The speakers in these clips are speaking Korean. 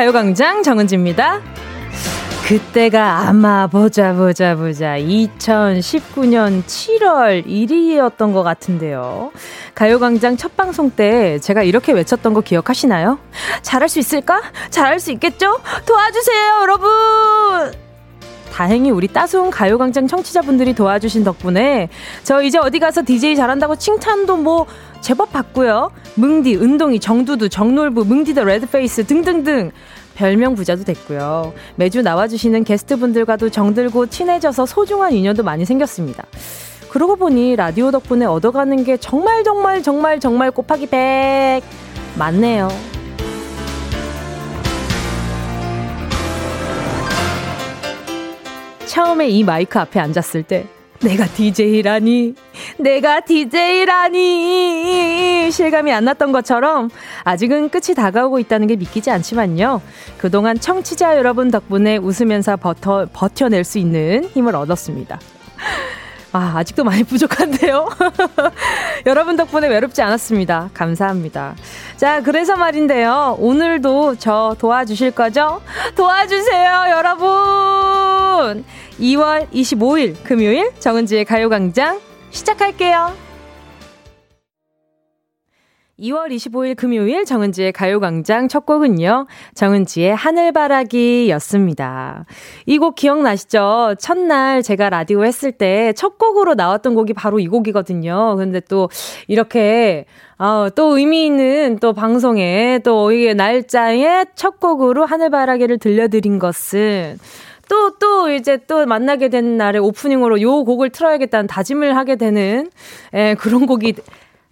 가요광장 정은지입니다. 그때가 아마 보자 보자 보자 2019년 7월 1일이었던 것 같은데요. 가요광장 첫 방송 때 제가 이렇게 외쳤던 거 기억하시나요? 잘할 수 있을까? 잘할 수 있겠죠? 도와주세요, 여러분! 다행히 우리 따스운 가요광장 청취자분들이 도와주신 덕분에 저 이제 어디 가서 DJ 잘한다고 칭찬도 뭐 제법 받고요. 뭉디, 은동이, 정두두, 정놀부, 뭉디 the red face 등등등 별명 부자도 됐고요. 매주 나와주시는 게스트분들과도 정들고 친해져서 소중한 인연도 많이 생겼습니다. 그러고 보니 라디오 덕분에 얻어가는 게 정말 정말 정말 정말 곱하기 100 맞네요. 처음에 이 마이크 앞에 앉았을 때 내가 DJ라니, 내가 DJ라니, 실감이 안 났던 것처럼 아직은 끝이 다가오고 있다는 게 믿기지 않지만요. 그동안 청취자 여러분 덕분에 웃으면서 버텨, 버텨낼 수 있는 힘을 얻었습니다. 아, 아직도 많이 부족한데요? 여러분 덕분에 외롭지 않았습니다. 감사합니다. 자, 그래서 말인데요. 오늘도 저 도와주실 거죠? 도와주세요, 여러분! 2월 25일 금요일 정은지의 가요광장 시작할게요. 2월 25일 금요일 정은지의 가요광장 첫 곡은요, 정은지의 하늘바라기였습니다. 이 곡 기억나시죠? 첫날 제가 라디오 했을 때 첫 곡으로 나왔던 곡이 바로 이 곡이거든요. 근데 또 이렇게, 어, 또 의미 있는 또 방송에 또 이게 날짜에 첫 곡으로 하늘바라기를 들려드린 것은 또, 또 이제 또 만나게 된 날에 오프닝으로 요 곡을 틀어야겠다는 다짐을 하게 되는, 예, 그런 곡이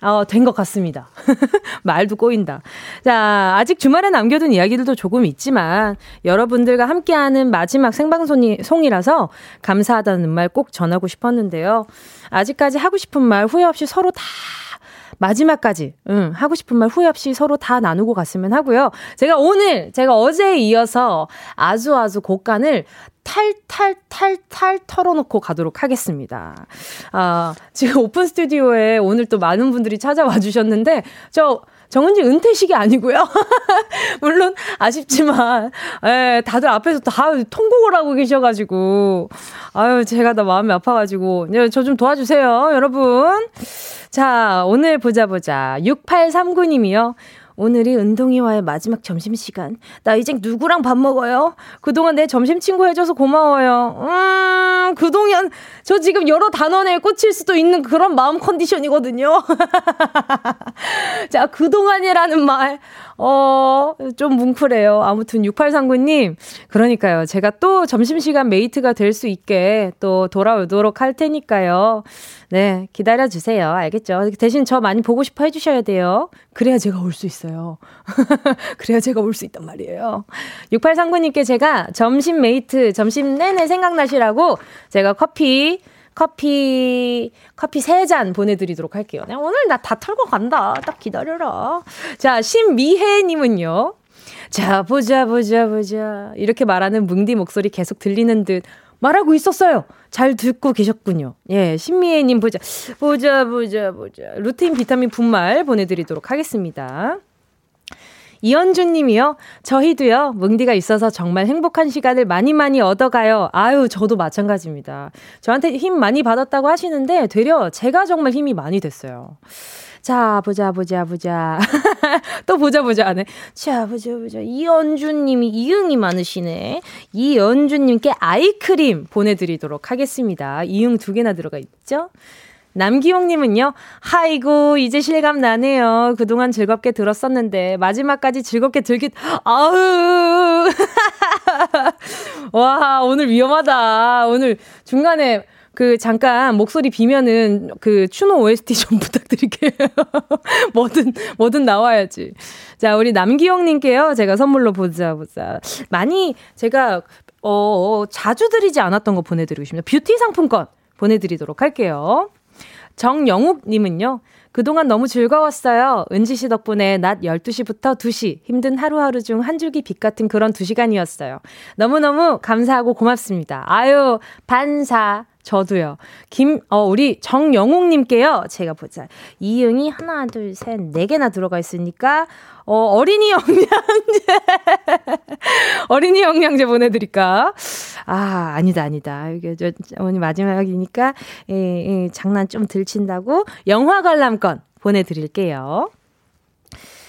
어, 된 것 같습니다. 말도 꼬인다. 자, 아직 주말에 남겨둔 이야기들도 조금 있지만 여러분들과 함께하는 마지막 생방송이라서 감사하다는 말 꼭 전하고 싶었는데요. 아직까지 하고 싶은 말 후회 없이 서로 다 마지막까지, 응, 하고 싶은 말 후회 없이 서로 다 나누고 갔으면 하고요. 제가 오늘, 제가 어제에 이어서 아주 아주 곡간을 탈탈탈탈 털어놓고 가도록 하겠습니다. 아, 지금 오픈 스튜디오에 오늘 또 많은 분들이 찾아와 주셨는데, 저, 정은지 은퇴식이 아니고요. 물론 아쉽지만, 예, 다들 앞에서 다 통곡을 하고 계셔가지고, 아유, 제가 다 마음이 아파가지고, 네, 저좀 도와주세요, 여러분. 자, 오늘 보자 보자. 6839님이요. 오늘이 은동이와의 마지막 점심시간. 나 이제 누구랑 밥 먹어요? 그동안 내 점심 친구 해줘서 고마워요. 음, 그동안 저 지금 여러 단원에 꽂힐 수도 있는 그런 마음 컨디션이거든요. 자, 그동안이라는 말. 어, 좀 뭉클해요. 아무튼 6839님. 그러니까요. 제가 또 점심시간 메이트가 될 수 있게 또 돌아오도록 할 테니까요. 네, 기다려주세요. 알겠죠? 대신 저 많이 보고 싶어 해주셔야 돼요. 그래야 제가 올 수 있어요. 그래야 제가 올 수 있단 말이에요. 6839님께 제가 점심 mate, 점심 내내 생각나시라고 제가 커피, 커피, 커피 세잔 보내드리도록 할게요. 네, 오늘 나 다 털고 간다. 딱 기다려라. 자, 신미혜님은요. 자, 보자, 보자, 보자. 이렇게 말하는 뭉디 목소리 계속 들리는 듯 말하고 있었어요. 잘 듣고 계셨군요. 예, 신미애님 보자. 보자, 보자, 보자. 루테인 비타민 분말 보내드리도록 하겠습니다. 이현준 님이요. 저희도요, 뭉디가 있어서 정말 행복한 시간을 많이 많이 얻어가요. 아유, 저도 마찬가지입니다. 저한테 힘 많이 받았다고 하시는데, 되려 제가 정말 힘이 많이 됐어요. 자, 보자, 보자, 보자. 또 보자, 보자 하네. 자, 보자, 보자. 이연준 님이 이응이 많으시네. 이연준 님께 아이크림 보내드리도록 하겠습니다. 이응 두 개나 들어가 있죠? 남기용님은요, 하이고, 이제 실감 나네요. 그동안 즐겁게 들었었는데, 마지막까지 즐겁게 들기, 아우! 와, 오늘 위험하다. 오늘 중간에 그 잠깐 목소리 비면은 그 추노 OST 좀 부탁드릴게요. 뭐든 뭐든 나와야지. 자, 우리 남기영 님께요. 제가 선물로 보자 보자. 많이 제가 어, 어 자주 드리지 않았던 거 보내 드리고 싶습니다. 뷰티 상품권 보내 드리도록 할게요. 정영욱 님은요. 그동안 너무 즐거웠어요. 은지 씨 덕분에 낮 12시부터 2시 힘든 하루하루 중 한 줄기 빛 같은 그런 2시간이었어요. 너무너무 감사하고 고맙습니다. 아유, 반사 저도요. 김, 어, 우리 정영웅님께요. 제가 보자. 이응이 하나, 둘, 셋, 네 개나 들어가 있으니까, 어, 어린이 영양제. 어린이 영양제 보내드릴까? 아, 아니다, 아니다. 이게 저, 오늘 마지막이니까, 예, 예, 장난 좀 들친다고 영화 관람권 보내드릴게요.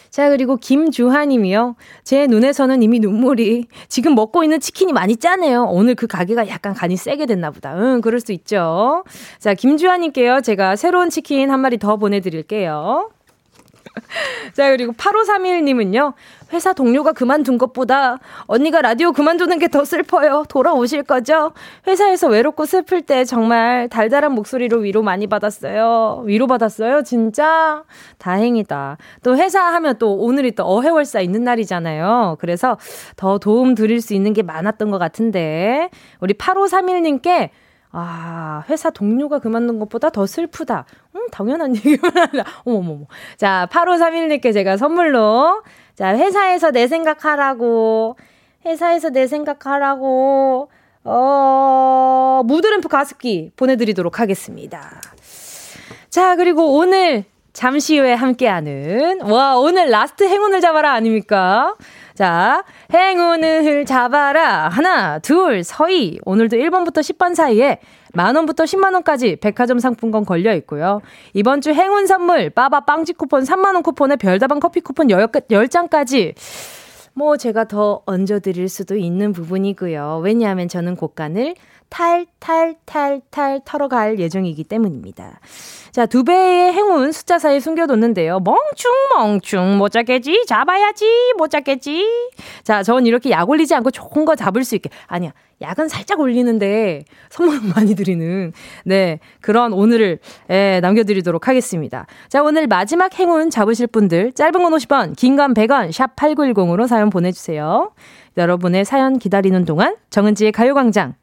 자, 그리고 김주하님이요. 제 눈에서는 이미 눈물이 지금 먹고 있는 치킨이 많이 짜네요. 오늘 그 가게가 약간 간이 세게 됐나 보다. 응, 그럴 수 있죠. 자, 김주하님께요. 제가 새로운 치킨 한 마리 더 보내드릴게요. 자, 그리고 8531님은요. 회사 동료가 그만둔 것보다 언니가 라디오 그만두는 게 더 슬퍼요. 돌아오실 거죠? 회사에서 외롭고 슬플 때 정말 달달한 목소리로 위로 많이 받았어요. 위로 받았어요? 진짜? 다행이다. 또 회사 하면 또 오늘이 또 어해월사 있는 날이잖아요. 그래서 더 도움 드릴 수 있는 게 많았던 것 같은데. 우리 8531님께 아, 회사 동료가 그만둔 것보다 더 슬프다. 음, 당연한 얘기만 하라. 어머머머. 자, 8531님께 제가 선물로 자, 회사에서 내 생각하라고. 회사에서 내 생각하라고. 어, mood lamp 가습기 보내드리도록 하겠습니다. 자, 그리고 오늘 잠시 후에 함께하는, 와, 오늘 last 행운을 잡아라 아닙니까? 자, 행운을 잡아라. 하나, 둘, 서희. 오늘도 1번부터 10번 사이에 만 원부터 10만 원까지 백화점 상품권 걸려 있고요. 이번 주 행운 선물, 빠바 빵집 쿠폰 3만 원 쿠폰에 별다방 커피 쿠폰 10장까지 뭐 제가 더 얹어 드릴 수도 있는 부분이고요. 왜냐하면 저는 곡간을 탈탈탈탈 털어갈 예정이기 때문입니다. 자, 두 배의 행운 숫자 사이에 숨겨뒀는데요. 멍충, 멍충. 못 잡겠지? 잡아야지. 못 잡겠지? 자, 전 이렇게 약 올리지 않고 좋은 거 잡을 수 있게. 아니야. 약은 살짝 올리는데 선물 많이 드리는, 네. 그런 오늘을, 예, 남겨드리도록 하겠습니다. 자, 오늘 마지막 행운 잡으실 분들, 짧은 건 50원, 긴 건 100원, 샵 8910으로 사연 보내주세요. 여러분의 사연 기다리는 동안 정은지의 가요광장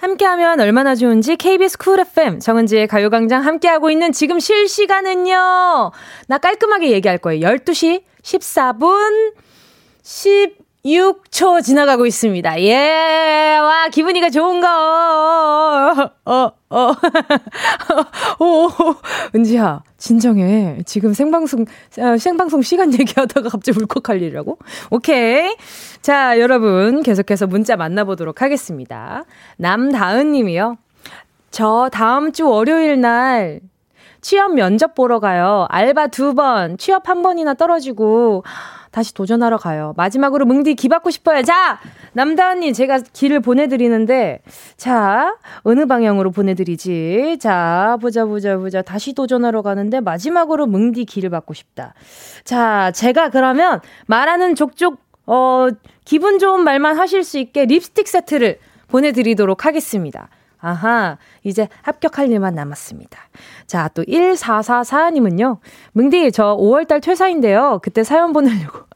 함께하면 얼마나 좋은지 KBS 쿨 FM 정은지의 가요광장 함께하고 있는 지금 실시간은요. 나 깔끔하게 얘기할 거예요. 12시 14분 16초 지나가고 있습니다. 예, 와, 기분이가 좋은 거. 어, 어, 어. 오, 은지야, 진정해. 지금 생방송, 어, 생방송 시간 얘기하다가 갑자기 울컥할 일이라고? 오케이. 자, 여러분, 계속해서 문자 만나보도록 하겠습니다. 남다은 님이요. 저 다음 주 월요일 날 취업 면접 보러 가요. 알바 두 번, 취업 한 번이나 떨어지고, 다시 도전하러 가요. 마지막으로 뭉디 기 받고 싶어요. 자, 남다은님, 제가 길을 보내드리는데, 자, 어느 방향으로 보내드리지? 자, 보자, 보자, 보자. 다시 도전하러 가는데, 마지막으로 뭉디 기를 받고 싶다. 자, 제가 그러면 말하는 족족, 어, 기분 좋은 말만 하실 수 있게 립스틱 세트를 보내드리도록 하겠습니다. 아하, 이제 합격할 일만 남았습니다. 자, 또 1444님은요. 뭉디, 저 5월달 퇴사인데요. 그때 사연 보내려고.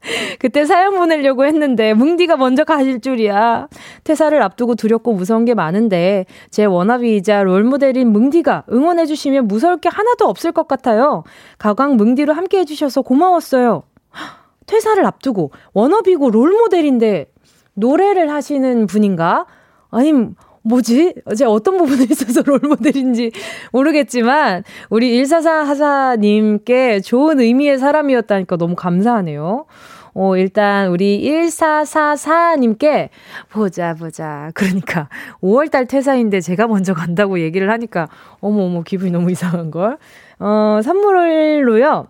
그때 사연 보내려고 했는데 뭉디가 먼저 가실 줄이야. 퇴사를 앞두고 두렵고 무서운 게 많은데 제 워너비이자 롤모델인 뭉디가 응원해 주시면 무서울 게 하나도 없을 것 같아요. 가광 뭉디로 함께 해 주셔서 고마웠어요. 퇴사를 앞두고 워너비고 롤모델인데 노래를 하시는 분인가? 아님 뭐지? 어제 어떤 부분에 있어서 롤모델인지 모르겠지만, 우리 144 하사님께 좋은 의미의 사람이었다니까 너무 감사하네요. 어, 일단 우리 1444님께 보자, 보자. 그러니까 5월달 퇴사인데 제가 먼저 간다고 얘기를 하니까 어머, 어머, 기분이 너무 이상한걸. 어, 선물로요.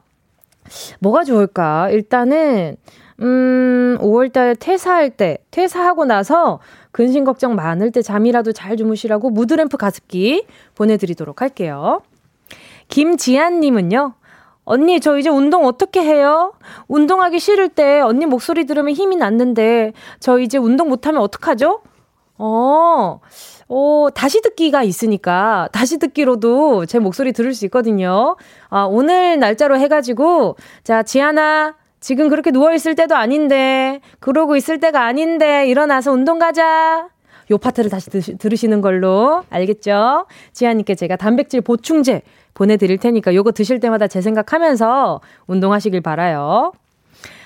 뭐가 좋을까? 일단은, 음, 5월달 퇴사할 때, 퇴사하고 나서 근심 걱정 많을 때 잠이라도 잘 주무시라고 무드램프 가습기 보내드리도록 할게요. 김지한님은요, 언니, 저 이제 운동 어떻게 해요? 운동하기 싫을 때 언니 목소리 들으면 힘이 났는데, 저 이제 운동 못하면 어떡하죠? 어, 어, 다시 듣기가 있으니까, 다시 듣기로도 제 목소리 들을 수 있거든요. 아, 오늘 날짜로 해가지고, 자, 지하나, 지금 그렇게 누워있을 때도 아닌데, 그러고 있을 때가 아닌데, 일어나서 운동 가자. 요 파트를 다시 들으시는 걸로 알겠죠? 지아님께 제가 단백질 보충제 보내드릴 테니까 요거 드실 때마다 제 생각하면서 운동하시길 바라요.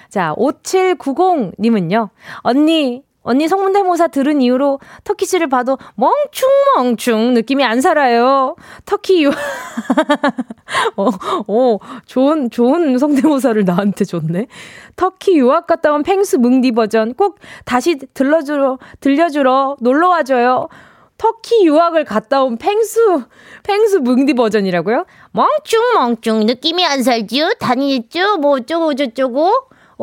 자, 5790님은요. 언니, 언니 성문대모사 들은 이후로 터키 씨를 봐도 멍충멍충 느낌이 안 살아요. 터키 유, 어, 어, 좋은, 좋은 성대모사를 나한테 줬네. 터키 유학 갔다 온 펭수 뭉디 버전 꼭 다시 들려주러, 들려주러 놀러 와줘요. 터키 유학을 갔다 온 펭수, 펭수 뭉디 버전이라고요? 멍충멍충 느낌이 안 살죠? 다니겠죠? 뭐 어쩌고 저쩌고?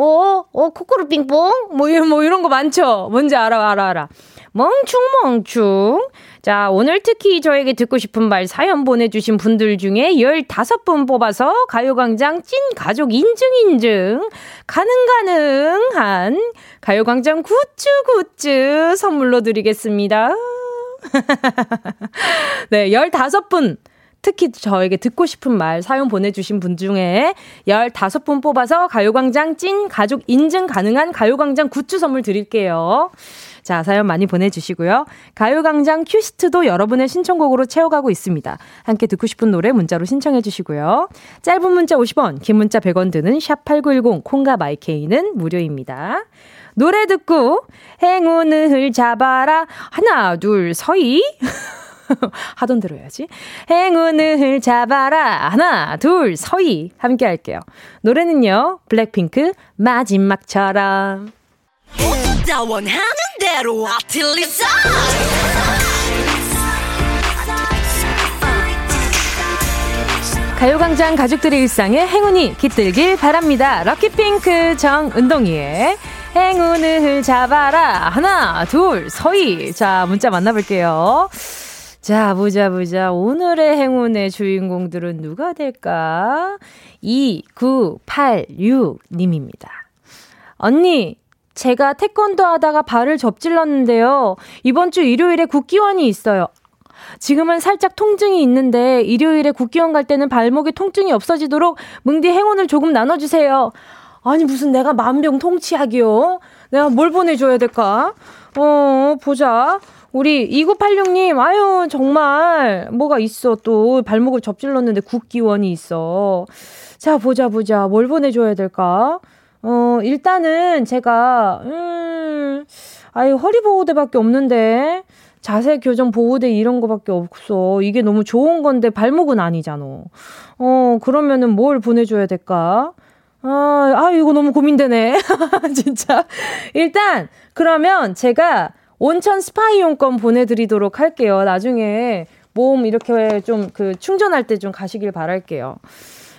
어, 어, 코코로 빙뽕? 뭐, 뭐 이런 거 많죠? 뭔지 알아, 알아, 알아. 멍충멍충. 자, 오늘 특히 저에게 듣고 싶은 말 사연 보내주신 분들 중에 15분 뽑아서 가요광장 찐 가족 인증 인증 가능가능한 가요광장 goods goods 선물로 드리겠습니다. 네, 15분 특히 저에게 듣고 싶은 말 사연 보내주신 분 중에 15분 뽑아서 가요광장 찐 가족 인증 가능한 가요광장 굿즈 선물 드릴게요. 자, 사연 많이 보내주시고요. 가요광장 큐시트도 여러분의 신청곡으로 채워가고 있습니다. 함께 듣고 싶은 노래 문자로 신청해주시고요. 짧은 문자 50원, 긴 문자 100원 드는 샵8910, 콩과 마이케이는 무료입니다. 노래 듣고 행운을 잡아라. 하나, 둘, 서희. 하던 대로 해야지. 행운을 잡아라. 하나, 둘, 서희. 함께 할게요. 노래는요, 블랙핑크, 마지막처럼. 가요광장 가족들의 일상에 행운이 깃들길 바랍니다. 럭키핑크 정은동이의 행운을 잡아라. 하나, 둘, 서희. 자, 문자 만나볼게요. 자, 보자, 보자. 오늘의 행운의 주인공들은 누가 될까? 2986님입니다. 언니, 제가 태권도 하다가 발을 접질렀는데요. 이번 주 일요일에 국기원이 있어요. 지금은 살짝 통증이 있는데 일요일에 국기원 갈 때는 발목에 통증이 없어지도록 뭉디 행운을 조금 나눠주세요. 아니 무슨 내가 만병통치약이요? 내가 뭘 보내줘야 될까? 어 보자. 우리 2986님, 아유, 정말, 뭐가 있어, 또. 발목을 접질렀는데 국기원이 있어. 자, 보자, 보자. 뭘 보내줘야 될까? 어, 일단은 제가, 음, 아유, 허리보호대밖에 없는데. 자세 교정 보호대 이런 거밖에 없어. 이게 너무 좋은 건데 발목은 아니잖아. 어, 그러면은 뭘 보내줘야 될까? 아, 아, 이거 너무 고민되네. 진짜. 일단, 그러면 제가 온천 스파 이용권 보내드리도록 할게요. 나중에 몸 이렇게 좀 그 충전할 때 좀 가시길 바랄게요.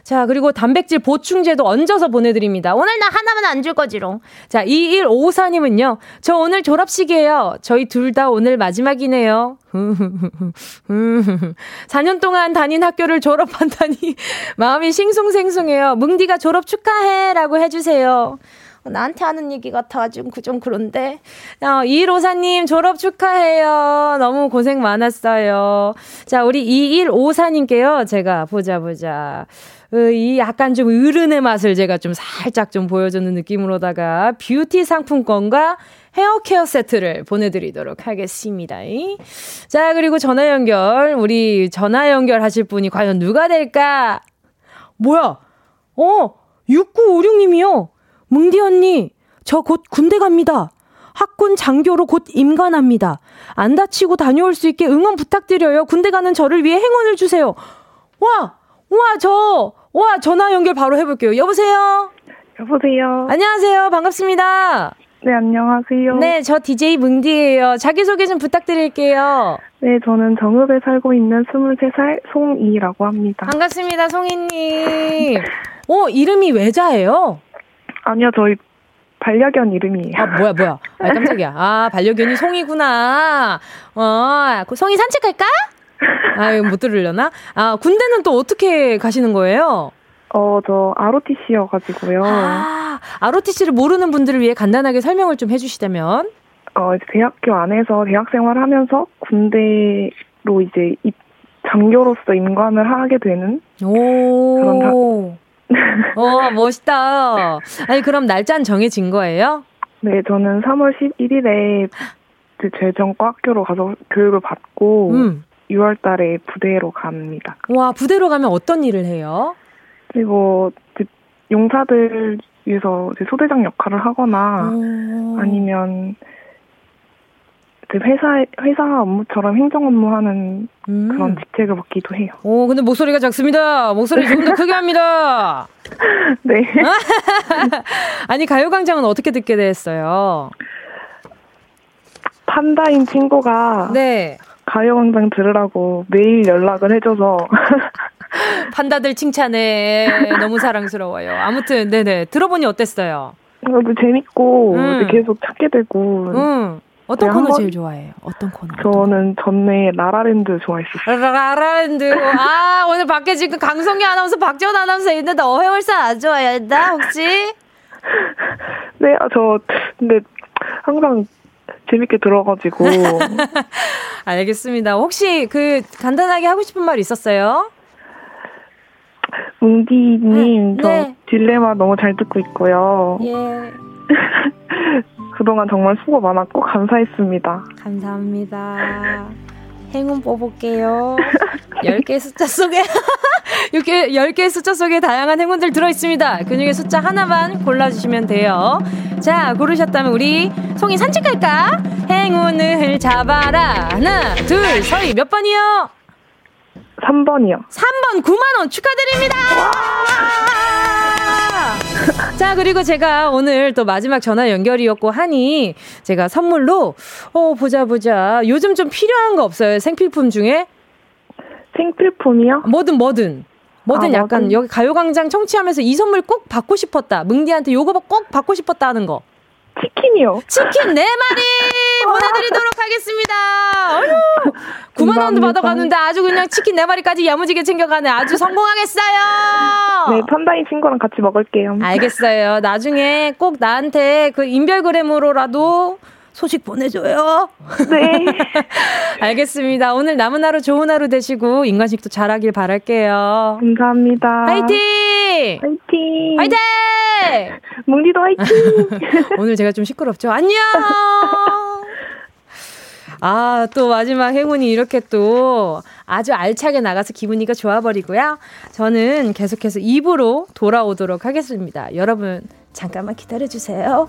자, 그리고 단백질 보충제도 얹어서 보내드립니다. 오늘 나 하나만 안 줄 거지롱. 자, 2154님은요. 저 오늘 졸업식이에요. 저희 둘 다 오늘 마지막이네요. 4년 동안 다닌 학교를 졸업한다니 마음이 싱숭생숭해요. 뭉디가 졸업 축하해 라고 해주세요. 나한테 하는 얘기 같아. 좀, 좀 그런데. 어, 이일오사님 졸업 축하해요. 너무 고생 많았어요. 자, 우리 2154님께요. 제가 보자, 보자. 어, 이 약간 좀 어른의 맛을 제가 좀 살짝 좀 보여주는 느낌으로다가 뷰티 상품권과 헤어 케어 세트를 보내드리도록 하겠습니다. 자, 그리고 전화 연결. 우리 전화 연결하실 분이 과연 누가 될까? 뭐야? 어, 6956님이요. 뭉디 언니, 저 곧 군대 갑니다. 학군 장교로 곧 임관합니다. 안 다치고 다녀올 수 있게 응원 부탁드려요. 군대 가는 저를 위해 행운을 주세요. 와! 와, 저, 와, 전화 연결 바로 해볼게요. 여보세요? 여보세요? 안녕하세요. 반갑습니다. 네, 안녕하세요. 네, 저 DJ 뭉디예요. 자기소개 좀 부탁드릴게요. 네, 저는 정읍에 살고 있는 23살 송이라고 합니다. 반갑습니다, 송이님. 어, 이름이 외자예요? 아니요, 저희 반려견 이름이에요. 아, 뭐야, 뭐야. 아, 깜짝이야. 아, 반려견이 송이구나. 어, 그 송이 산책할까? 아, 이거 못 들으려나? 아, 군대는 또 어떻게 가시는 거예요? 어, 저 ROTC여가지고요. 아, ROTC를 모르는 분들을 위해 간단하게 설명을 좀 해주시다면? 어, 이제 대학교 안에서 대학 생활을 하면서 군대로 이제 입, 장교로서 임관을 하게 되는 오. 그런 다. 어, 멋있다. 아니, 그럼 날짜는 정해진 거예요? 네, 저는 3월 11일에 재정과 학교로 가서 교육을 받고 음. 6월 달에 부대로 갑니다. 와, 부대로 가면 어떤 일을 해요? 그리고 용사들 위해서 소대장 역할을 하거나 오. 아니면 회사 회사 업무처럼 행정 업무하는 음. 그런 직책을 맡기도 해요. 오, 근데 목소리가 작습니다. 목소리 좀더 크게 합니다. 네. 아니 가요광장은 어떻게 듣게 됐어요? 판다인 친구가 네. 가요광장 들으라고 매일 연락을 해줘서 판다들 칭찬해 너무 사랑스러워요. 아무튼 네네 들어보니 어땠어요? 너무 재밌고 음. 계속 찾게 되고 음. 어떤 네, 코너 제일 좋아해요? 어떤 코너? 저는 전에 라라랜드 좋아했었어요. 라라랜드. 아, 오늘 밖에 지금 강성기 아나운서, 박지원 아나운서 있는데 어회월사 안 좋아했나, 혹시? 네, 아, 저, 근데 항상 재밌게 들어가지고. 알겠습니다. 혹시 그 간단하게 하고 싶은 말 있었어요? 뭉디님, 네. 저 네. 딜레마 너무 잘 듣고 있고요. 예. 그동안 정말 수고 많았고 감사했습니다. 감사합니다. 행운 뽑을게요. 10개 숫자 속에, 이렇게 10개 숫자 속에 다양한 행운들 들어있습니다. 그 중에 숫자 하나만 골라주시면 돼요. 자, 고르셨다면 우리 송이 산책 갈까? 행운을 잡아라. 하나, 둘, 서희 몇 번이요? 3번이요. 3번 9만원 축하드립니다! 자, 그리고 제가 오늘 또 마지막 전화 연결이었고 하니 제가 선물로, 어, 보자, 보자. 요즘 좀 필요한 거 없어요? 생필품 중에? 생필품이요? 뭐든, 뭐든. 뭐든 아, 약간 뭐든. 여기 가요광장 청취하면서 이 선물 꼭 받고 싶었다. 뭉디한테 요거 꼭 받고 싶었다 하는 거. 치킨이요. 치킨 네 마리 보내드리도록 하겠습니다. 어휴, 9만 원도 받아가는데 아주 그냥 치킨 네 마리까지 야무지게 챙겨가네. 아주 성공하겠어요. 네, 판다이 친구랑 같이 먹을게요. 알겠어요. 나중에 꼭 나한테 그 인별그램으로라도 소식 보내줘요. 네. 알겠습니다. 오늘 남은 하루 좋은 하루 되시고 인간식도 잘하길 바랄게요. 감사합니다. 화이팅! 화이팅! 화이팅! 뭉디도 화이팅! 오늘 제가 좀 시끄럽죠? 안녕! 아, 또 마지막 행운이 이렇게 또 아주 알차게 나가서 기분이가 좋아버리고요. 저는 계속해서 입으로 돌아오도록 하겠습니다. 여러분, 잠깐만 기다려주세요.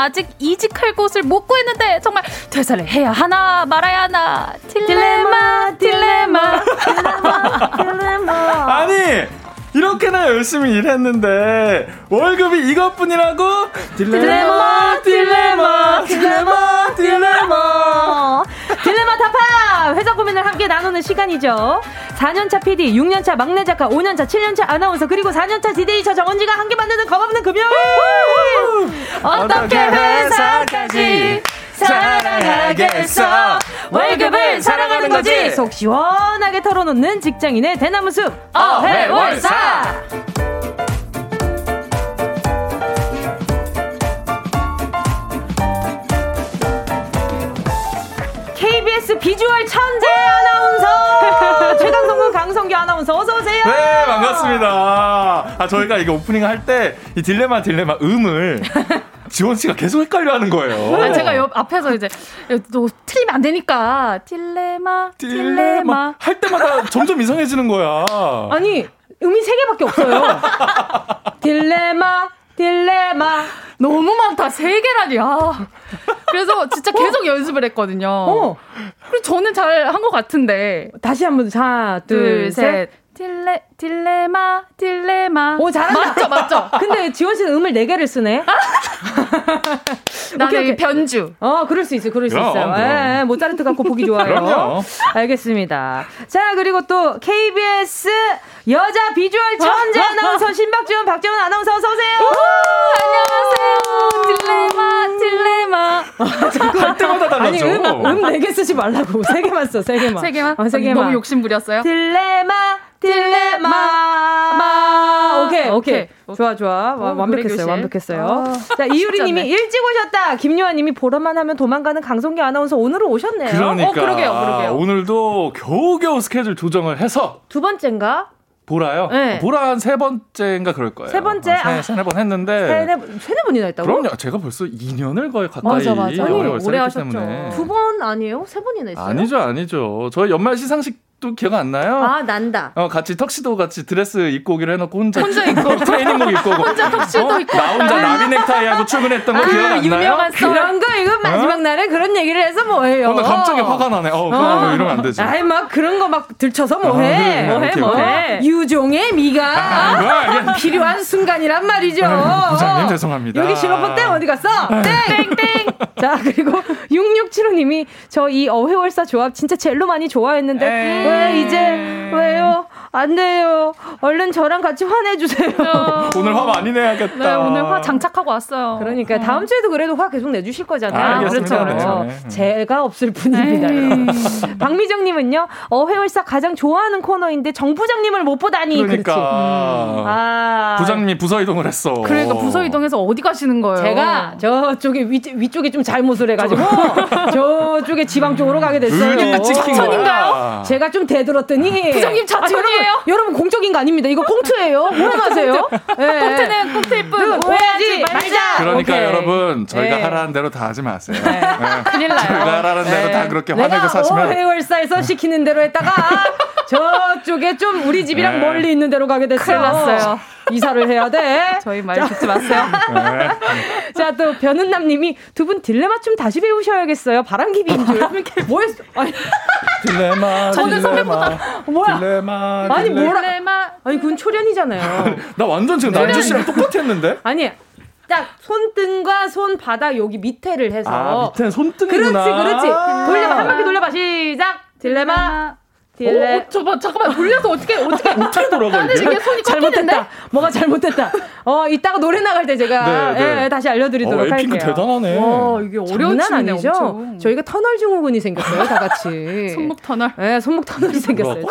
아직 이직할 곳을 못 구했는데 정말 퇴사를 해야 하나 말아야 하나. 딜레마 딜레마. 딜레마 딜레마. 아니 이렇게나 열심히 일했는데 월급이 이것뿐이라고? 딜레마 딜레마. 딜레마 딜레마. 딜레마 타파 회사 고민을 함께 나누는 시간이죠 4년차 PD, 6년차 막내 작가, 5년차, 7년차 아나운서, 그리고 4년차 디제이 저 정은지가 함께 만드는 겁없는 금요일! 어떻게 회사까지 사랑하겠어? 월급을 사랑하는 거지! 속 시원하게 털어놓는 직장인의 대나무 숲, 어회월사! KBS 비주얼 천재 아나운서 최강성근 강성기 아나운서 어서 오세요. 네 반갑습니다. 아 저희가 이거 오프닝 할 때 이 딜레마 딜레마 음을 지원 씨가 계속 헷갈려 하는 거예요. 아, 제가 옆 앞에서 이제 또 틀리면 안 되니까 딜레마 딜레마, 딜레마. 할 때마다 점점 이상해지는 거야. 아니 음이 세 개밖에 없어요. 딜레마 딜레마 너무 많다 세 개라니 아 그래서 진짜 계속 어? 연습을 했거든요. 어. 그리고 저는 잘 한 것 같은데 다시 한 번 하나 둘 셋. 딜레 딜레마 딜레마. 오 잘한다. 맞죠 맞죠. 근데 지원 씨는 음을 네 개를 쓰네. 나는 오케이. 변주. 어 그럴 수 있어 그럴 수 있어요. 예, 모차르트 갖고 보기 좋아요. 그럼요. 알겠습니다. 자 그리고 또 KBS 여자 비주얼 천재 아나운서 신박지원 박재원 아나운서 어서 오세요. 안녕하세요. 딜레마 딜레마. 할 때마다 달라져. 아니 음네 개 쓰지 말라고 세 개만 써 세 개만. 세 개만. 어, 세 개만. 너무 욕심 부렸어요. 딜레마 딜레마 마 오케이 오케이, 오케이. 좋아 좋아 어, 완벽했어요 완벽했어요 어, 자 이유리님이 일찍 오셨다 김요한님이 보러만 하면 도망가는 강성기 아나운서 오늘 오셨네요 그러니까 어, 그러게요 그러게요 오늘도 겨우겨우 스케줄 조정을 해서 두 번째인가 보라요? 네. 보라 한 세 번째인가 그럴 거예요. 세 번째? 세, 아, 세네 번 했는데. 세네, 세네 번이나 했다고? 그럼요. 제가 벌써 2년을 거의 가까이 맞아, 맞아. 아니, 오래 하셨죠. 두 번 아니에요? 세 번이나 했어요? 아니죠, 아니죠. 저희 연말 시상식 또 기억 안 나요? 아 난다. 어 같이 턱시도 같이 드레스 입고 오기로 해놓고 혼자 혼자 입고 트레이닝복 입고 혼자 턱시도 어? 입고 나 혼자 나비 넥타이 하고 출근했던 거 아, 기억 안 나요? 그런 거 이거 마지막 어? 날에 그런 얘기를 해서 뭐해요? 어, 나 갑자기 화가 나네. 어, 어. 이러면 안 되지. 아이 막 그런 거 막 들쳐서 뭐해? 아, 뭐해? 뭐해? 유종의 미가 아, 필요한 순간이란 말이죠. 아, 부장님 죄송합니다. 여기 실로폰 땡 어디 갔어? 땡땡. 자 그리고 6675님이 저 이 어회월사 조합 진짜 젤로 많이 좋아했는데 왜 이제 왜요? 안 돼요. 얼른 저랑 같이 화내주세요. 오늘 화 많이 내야겠다. 네, 오늘 화 장착하고 왔어요. 그러니까 어. 다음 주에도 그래도 화 계속 내주실 거잖아요. 아, 그렇죠. 그렇죠. 네. 제가 없을 뿐입니다. 박미정님은요, 어회월사 가장 좋아하는 코너인데 정 부장님을 못 보다니. 그러니까. 음. 아. 부장님이 부서 이동을 했어. 그러니까 부서 이동해서 어디 가시는 거예요? 제가 저쪽에 위, 위쪽에 좀 잘못을 해가지고 저쪽에 지방 쪽으로 가게 됐어요. 차천인가요? 제가 좀 대들었더니 부장님 차천이에요? 아, 여러분 공적인 거 아닙니다. 이거 꽁트예요. 오해하세요? 네. 꽁트는 꽁트일 뿐 오해하지 말자. 그러니까 오케이. 여러분 저희가 네. 하라는 대로 다 하지 마세요. 네. 네. 큰일 나요. 저희가 하라는 대로 네. 다 그렇게 화내고 사시면 오해월사에서 시키는 대로 했다가 저쪽에 좀 우리 집이랑 네. 멀리 있는 대로 가게 됐어요. 큰일 났어요. 이사를 해야 돼. 저희 말 듣지 마세요. 네. 자, 또 변은남 님이 두 분 딜레마 좀 다시 배우셔야겠어요. 바람기비인 줄. 뭐 했어? 아니. 딜레마. 저는 선배보다. 뭐야? 딜레마. 아니, 뭐라. 딜레마. 아니, 그건 초련이잖아요. 나 완전 지금 남주 씨랑 똑같았는데? 아니, 딱 손등과 손바닥 여기 밑에를 해서. 아, 밑에는 손등이구나. 그렇지, 그렇지. 돌려봐. 한 바퀴 돌려봐. 시작. 딜레마. 딜레. 어, 저 잠깐만 돌려서 어떻게 어떻게 어떻게 돌아가 이게? 손이 잘못됐다. 뭐가 잘못됐다. 어 이따가 노래 나갈 때 제가 네, 네. 예, 다시 알려드리도록 어, 할게요. 대단하네. 와 이게 어려운 난 아니죠. 엄청. 저희가 터널 증후군이 생겼어요, 다 같이. 손목 터널. 네, 손목 터널이 생겼어요.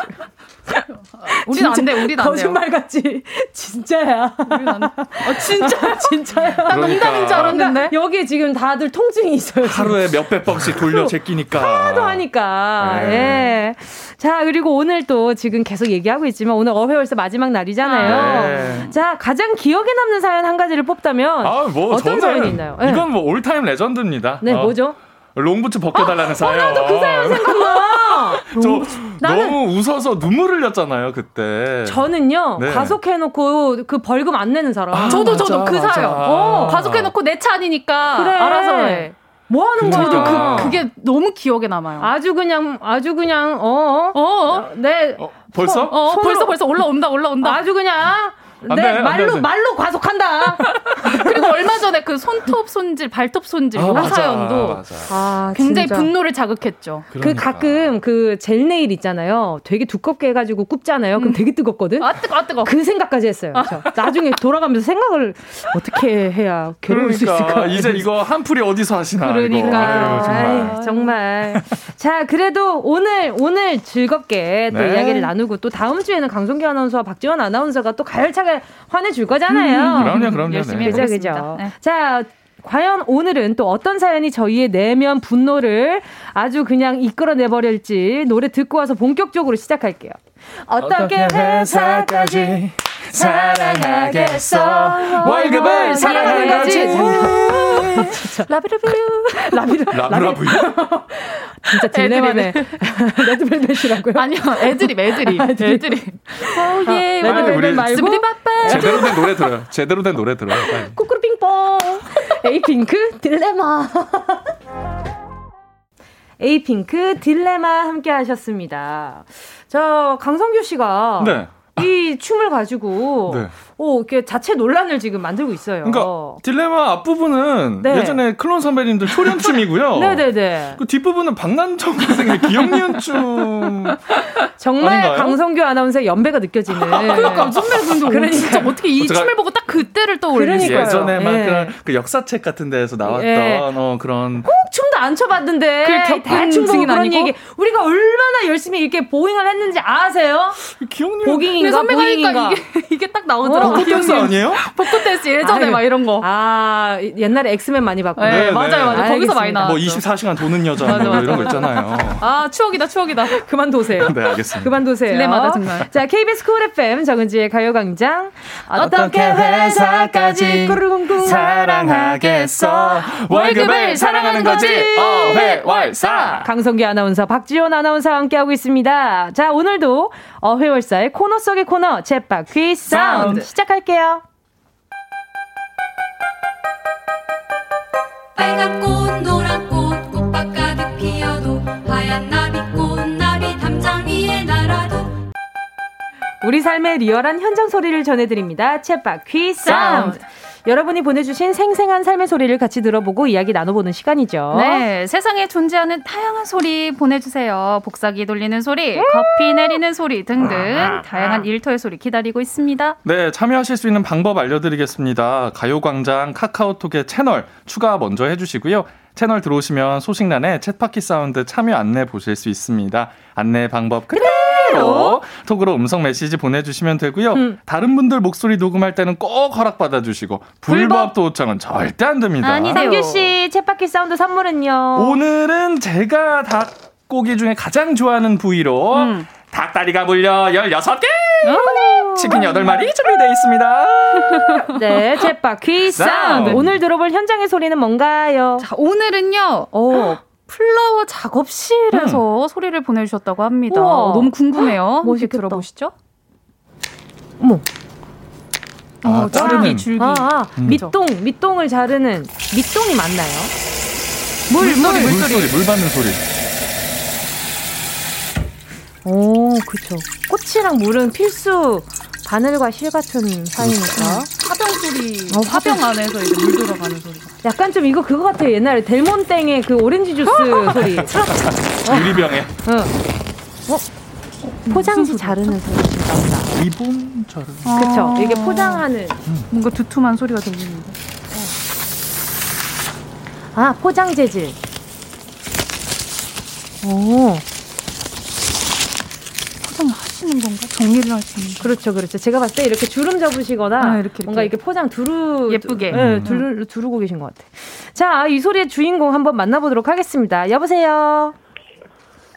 우리는 안 돼, 우리는 안 돼. 거짓말 같지. 진짜야. 우리는 안 돼. 어, 진짜, 진짜야. 그러니까. 농담인 줄 알았는데. 그러니까 여기 지금 다들 통증이 있어요. 지금. 하루에 몇백 번씩 돌려 제끼니까. 하도 하니까. 네. 예. 자, 그리고 오늘 또 지금 계속 얘기하고 있지만 오늘 어회월세 마지막 날이잖아요. 네. 자, 가장 기억에 남는 사연 한 가지를 뽑다면 아, 뭐 어떤 사연이 있나요? 네. 이건 뭐 올타임 레전드입니다. 네, 어. 뭐죠? 롱부츠 벗겨달라는 아, 사연. 어, 나도 그 사연 생각나. 저 너무 웃어서 눈물 흘렸잖아요 그때. 저는요 네. 과속해놓고 그 벌금 안 내는 사람. 아, 저도 저도 그 사연. 어, 과속해놓고 내 차 아니니까 그래. 알아서 해. 뭐 하는 거야? 저도 그, 그게 너무 기억에 남아요. 아주 그냥 아주 그냥 어 어, 어? 네 어, 벌써 어, 손으로, 벌써 벌써 올라온다 올라온다. 아주 그냥 네, 돼, 말로 돼, 말로 과속한다. 그리고 얼마 전에 그 손톱 손질, 발톱 손질 아, 그 사연도 아, 굉장히 진짜. 분노를 자극했죠. 그 그러니까. 그 가끔 그 젤 네일 있잖아요. 되게 두껍게 해가지고 굽잖아요. 그럼 음. 되게 뜨겁거든. 아 뜨거, 아 뜨거. 그 생각까지 했어요. 아. 나중에 돌아가면서 생각을 어떻게 해야 괴로울 그러니까, 수 있을까? 이제 이거 한 풀이 어디서 하시나? 그러니까 아유, 정말. 아이, 정말. 자, 그래도 오늘 오늘 즐겁게 또 네. 이야기를 나누고 또 다음 주에는 강성기 아나운서와 박지원 아나운서가 또 가열차게 화내줄 거잖아요. 음, 그럼요, 그럼요. 열심히 네. 그죠, 그죠. 네. 자, 과연 오늘은 또 어떤 사연이 저희의 내면 분노를 아주 그냥 이끌어내버릴지 노래 듣고 와서 본격적으로 시작할게요. 어떻게 회사까지 사랑하겠어 월급을 사랑하는 거지 라비라뷰 라비라 라브라브 진짜 딜레마네. 레드벨벳이라고요? 아니요 애드립 애드립 애드립. 오예 레드벨벳 말고. 제대로 된 노래 들어요. 제대로 된 노래 들어요. 꾸꾸루핑뽕 에이핑크 딜레마. 에이핑크 딜레마 함께 하셨습니다. 저 강성규 씨가 네. 이 춤을 가지고 네. 오, 이렇게 자체 논란을 지금 만들고 있어요. 그러니까 딜레마 앞부분은 네. 예전에 클론 선배님들 초련춤이고요. 네네네. 그 뒷부분은 박남정 선생님의 기억니은 춤. 정말 아닌가요? 강성규 아나운서의 연배가 느껴지는. 그러니까 선배 근데 그러니까 진짜 어떻게 이 춤을 보고 딱 그때를 떠올리지? 예전에 막 네. 그런 그 역사책 같은 데에서 나왔던 네. 어, 그런 꼭 춤도 안 춰봤는데 대충 보고 그런 아니고? 얘기. 우리가 얼마나 열심히 이렇게 보잉을 했는지 아세요? 기억니 voguing인가 보잉인가 이게, 이게 딱 나오더라고. 벚꽃 댄스 아니에요? 복고 댄스 예전에 아유, 막 이런 거. 아, 옛날에 엑스맨 많이 봤고. 네, 네, 맞아요, 맞아요. 알겠습니다. 거기서 많이 나왔뭐 24시간 도는 여자 맞아, 뭐 이런 거 있잖아요. 아, 추억이다, 추억이다. 그만두세요. 네, 알겠습니다. 그만두세요. 딜레마다 정말. 자, KBS Cool FM 정은지의 가요광장. 어떻게 회사까지 꾸르궁궁 사랑하겠어. 월급을 사랑하는 거지. 어회월사. 강성규 아나운서, 박지원 아나운서와 함께 하고 있습니다. 자, 오늘도 어회월사의 코너 속의 코너, 쳇바퀴 사운드. 시작할게요. 빨간 꽃, 노란 꽃, 꽃밭 가득 피어도 하얀 나비꽃, 나비 담장 위에 날아도 우리 삶의 리얼한 현장 소리를 전해드립니다. 쳇바퀴 사운드. 여러분이 보내주신 생생한 삶의 소리를 같이 들어보고 이야기 나눠보는 시간이죠. 네, 세상에 존재하는 다양한 소리 보내주세요. 복사기 돌리는 소리, 음~ 커피 내리는 소리 등등 아. 다양한 일터의 소리 기다리고 있습니다. 네, 참여하실 수 있는 방법 알려드리겠습니다. 가요광장 카카오톡의 채널 추가 먼저 해주시고요. 채널 들어오시면 소식란에 쳇바퀴 사운드 참여 안내 보실 수 있습니다. 안내 방법 그대로 톡으로 음성 메시지 보내주시면 되고요. 음. 다른 분들 목소리 녹음할 때는 꼭 허락 받아 주시고 불법 도청은 절대 안 됩니다. 아니, 성규 씨 쳇바퀴 사운드 선물은요? 오늘은 제가 닭고기 중에 가장 좋아하는 부위로 음. 닭다리가 무려 16개! 치킨 8마리 준비되어 있습니다. 네, 쳇바퀴 사운드. 오늘 들어볼 현장의 소리는 뭔가요? 자, 오늘은요, 어, flower 작업실에서 음. 소리를 보내주셨다고 합니다. 우와. 너무 궁금해요. 멋있 들어보시죠. 어머. 아, 어, 자르는 줄기. 아, 아 음. 밑동, 밑동을 자르는 밑동이 맞나요? 물, 물소리, 물, 물소리, 물 받는 소리. 오, 그쵸. 꽃이랑 물은 필수 바늘과 실 같은 사이니까. 화병 소리. 어, 화병 안에서 이제 물 들어가는 소리. 약간 좀 이거 그거 같아요. 옛날에 델몬땡의 그 오렌지 주스 소리. 유리병에. 응. 어? 포장지 자르는 소리 나온다. 리본 자르는. 그쵸. 이게 포장하는. 음. 뭔가 두툼한 소리가 들립니다. 아, 포장 재질. 오. 하시는 건가? 정리를 하시는 거. 그렇죠, 그렇죠. 제가 봤을 때 이렇게 주름 잡으시거나 아, 이렇게, 이렇게. 뭔가 이렇게 포장 두루 예쁘게 네, 음. 두루, 두르고 계신 것 같아요. 자, 이 소리의 주인공 한번 만나보도록 하겠습니다. 여보세요.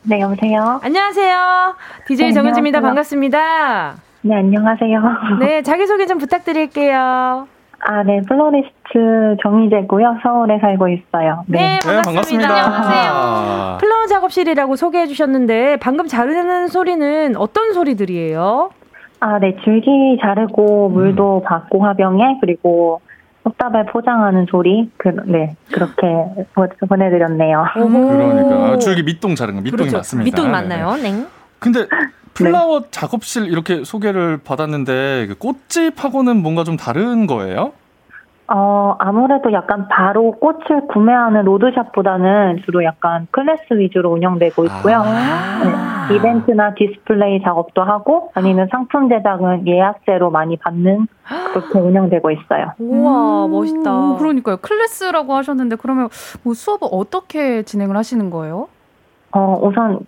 네, 여보세요. 안녕하세요. DJ 네, 정은지입니다. 반갑습니다. 네, 안녕하세요. 네, 자기소개 좀 부탁드릴게요. 아, 네, 플로리스트 정희재고요. 서울에 살고 있어요. 네, 네 반갑습니다. 네, 반갑습니다. 안녕하세요. flower 작업실이라고 소개해 주셨는데 방금 자르는 소리는 어떤 소리들이에요? 아, 네, 줄기 자르고 물도 음. 받고 화병에 그리고 꽃다발 포장하는 소리, 그, 네, 그렇게 보내드렸네요. 그러니까 줄기 밑동 자른 거, 밑동이 그렇죠. 맞습니다. 밑동 맞나요? 네. 네. 근데 flower 네. 작업실 이렇게 소개를 받았는데 그 꽃집하고는 뭔가 좀 다른 거예요? 어, 아무래도 약간 바로 꽃을 구매하는 road shop보다는 주로 약간 클래스 위주로 운영되고 있고요. 아~ 네, 이벤트나 디스플레이 작업도 하고 아니면 상품 제작은 예약제로 많이 받는 그렇게 운영되고 있어요. 우와, 멋있다. 그러니까요. 클래스라고 하셨는데 그러면 뭐 수업을 어떻게 진행을 하시는 거예요? 어, 우선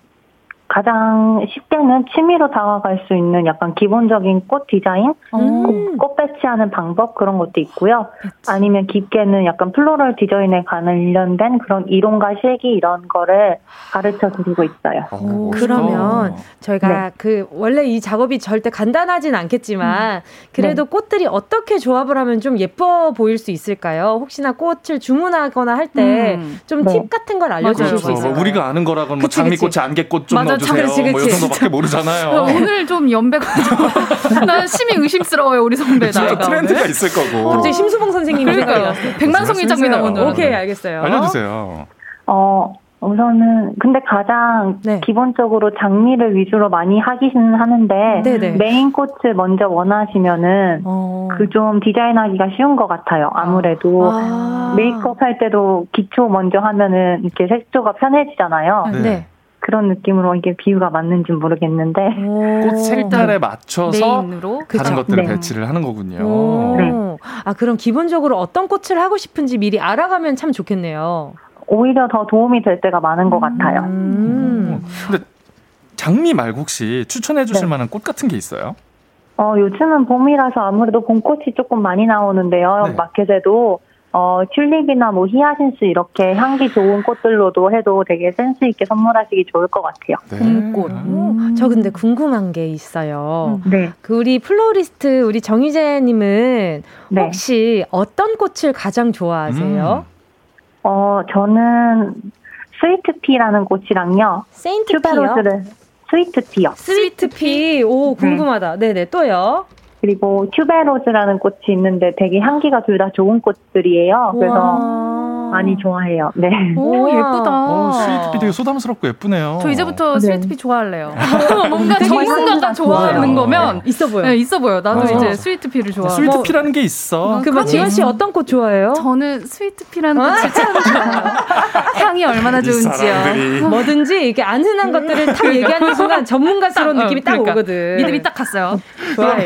가장 쉽게는 취미로 다가갈 수 있는 약간 기본적인 꽃 디자인, 음. 꽃, 배치하는 방법 그런 것도 있고요. 그치. 아니면 깊게는 약간 floral 디자인에 관련된 그런 이론과 실기 이런 거를 가르쳐 드리고 있어요. 오, 그러면 저희가 네. 그 원래 이 작업이 절대 간단하진 않겠지만 음. 그래도 네. 꽃들이 어떻게 조합을 하면 좀 예뻐 보일 수 있을까요? 혹시나 꽃을 주문하거나 할 때 좀팁 음. 네. 같은 걸 알려주실 수 있어요? 우리가 아는 거라고는 뭐 장미꽃에 안개꽃 좀 맞아, 넣어주세요. 그치, 그치. 뭐이 정도밖에 모르잖아요. 어, 오늘 좀 연배가 난 심히 의심스러워요 우리 선배 나이가. 트렌드가 있을 거고. 갑자기 심수봉 선생님이 생각이 났어요. 백만송이 장미 나오는. 오케이 알겠어요. 알려주세요. 어 우선은 근데 가장 네. 기본적으로 장미를 위주로 많이 하기는 하는데 네네. 메인 꽃을 먼저 원하시면은 어. 그좀 디자인하기가 쉬운 것 같아요. 아무래도 아. 메이크업 할 때도 기초 먼저 하면은 이렇게 색조가 편해지잖아요. 네. 네. 그런 느낌으로 이게 비유가 맞는지 모르겠는데 꽃 색깔에 맞춰서 메인으로? 다른 그쵸? 것들을 네. 배치를 하는 거군요. 네. 아 그럼 기본적으로 어떤 꽃을 하고 싶은지 미리 알아가면 참 좋겠네요. 오히려 더 도움이 될 때가 많은 것 같아요. 음. 근데 장미 말고 혹시 추천해 주실 네. 만한 꽃 같은 게 있어요? 어, 요즘은 봄이라서 아무래도 봄꽃이 조금 많이 나오는데요. 네. 마켓에도 어, 튤립이나 뭐 히아신스 이렇게 향기 좋은 꽃들로도 해도 되게 센스 있게 선물하시기 좋을 것 같아요. 네. 봄꽃. 음. 저 근데 궁금한 게 있어요. 음. 네. 그 우리 플로리스트 우리 정희재 님은 네. 혹시 어떤 꽃을 가장 좋아하세요? 음. 어, 저는 스위트피라는 꽃이랑요. 세인트피요? 스위트피요. 스위트피. 오, 궁금하다. 네. 네네, 또요? 그리고 튜베로즈라는 꽃이 있는데 되게 향기가 둘 다 좋은 꽃들이에요. 그래서 많이 좋아해요. 네. 오, 예쁘다. 어, 스위트피 되게 소담스럽고 예쁘네요. 저 이제부터 네. 스위트피 좋아할래요. 뭔가 전문가가 좋아하는 거면 있어 보여. 네, 있어 보여. 나도 맞아. 이제 스위트피를 좋아. 스위트피라는 게 있어. 그럼 지현 씨 어떤 꽃 좋아해요? 저는 스위트피라는 꽃을 참 좋아해요. 향이 얼마나 좋은지요. 뭐든지 이게 안 흔한 것들을 딱 얘기하는 순간 전문가스러운 느낌이 딱 그러니까. 오거든. 믿음이 딱 갔어요. 좋아요.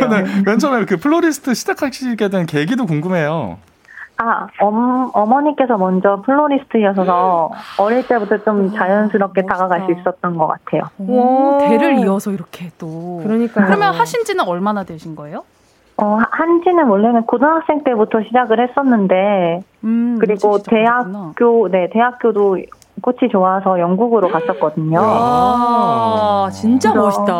맨 처음에 그 플로리스트 시작하시게 된 계기도 궁금해요. 아, 엄, 어머니께서 먼저 플로리스트여서 어릴 때부터 좀 자연스럽게 멋있다. 다가갈 수 있었던 것 같아요. 오, 대를 이어서 이렇게 또. 그러니까 그러면 하신 지는 얼마나 되신 거예요? 어, 한지는 원래는 고등학생 때부터 시작을 했었는데, 음, 그리고 대학교, 네, 대학교도 꽃이 좋아서 영국으로 갔었거든요. 와, 진짜 멋있다.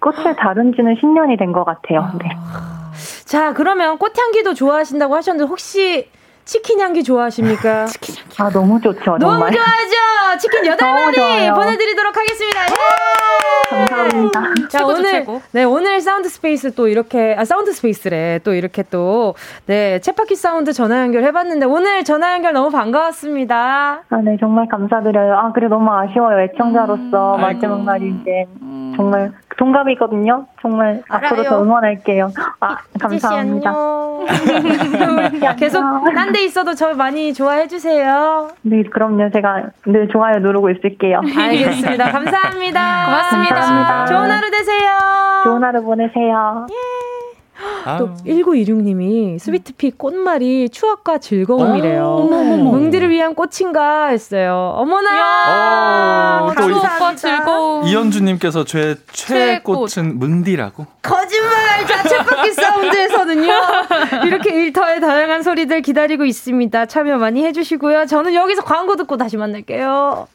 꽃을 다룬 지는 10년이 된 것 같아요. 아. 네. 자, 그러면 꽃향기도 좋아하신다고 하셨는데 혹시 치킨 향기 좋아하십니까? 치킨 향기. 아, 너무 좋죠. 너무 정말. 좋아하죠. 치킨 8마리 보내드리도록 하겠습니다. 예! 감사합니다. 자, 오늘, 최고. 네, 오늘 사운드 스페이스 또 이렇게, 아, 사운드 스페이스래. 또 이렇게 또, 네, 채파키 사운드 전화 연결 해봤는데, 오늘 전화 연결 너무 반가웠습니다. 아, 네, 정말 감사드려요. 아, 그래, 너무 아쉬워요. 애청자로서 음, 마지막 날인데. 음. 정말 동갑이거든요. 정말 알아요. 앞으로 더 응원할게요. 아, 감사합니다. 계속 딴 데 있어도 저 많이 좋아해 주세요. 네, 그럼요. 제가 늘 좋아요 누르고 있을게요. 알겠습니다. 감사합니다. 고맙습니다. 감사합니다. 좋은 하루 되세요. 좋은 하루 보내세요. 예. 또 1926님이 스위트피 꽃말이 추억과 즐거움이래요. 뭉디를 위한 꽃인가 했어요. 어머나! 오, 추억과 즐거움. 이현주님께서 제 최애 꽃은 문디라고? 거짓말! 자체바퀴 사운드에서는요. 이렇게 일터의 다양한 소리들 기다리고 있습니다. 참여 많이 해주시고요. 저는 여기서 광고 듣고 다시 만날게요.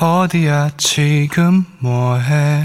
어디야 지금 뭐해?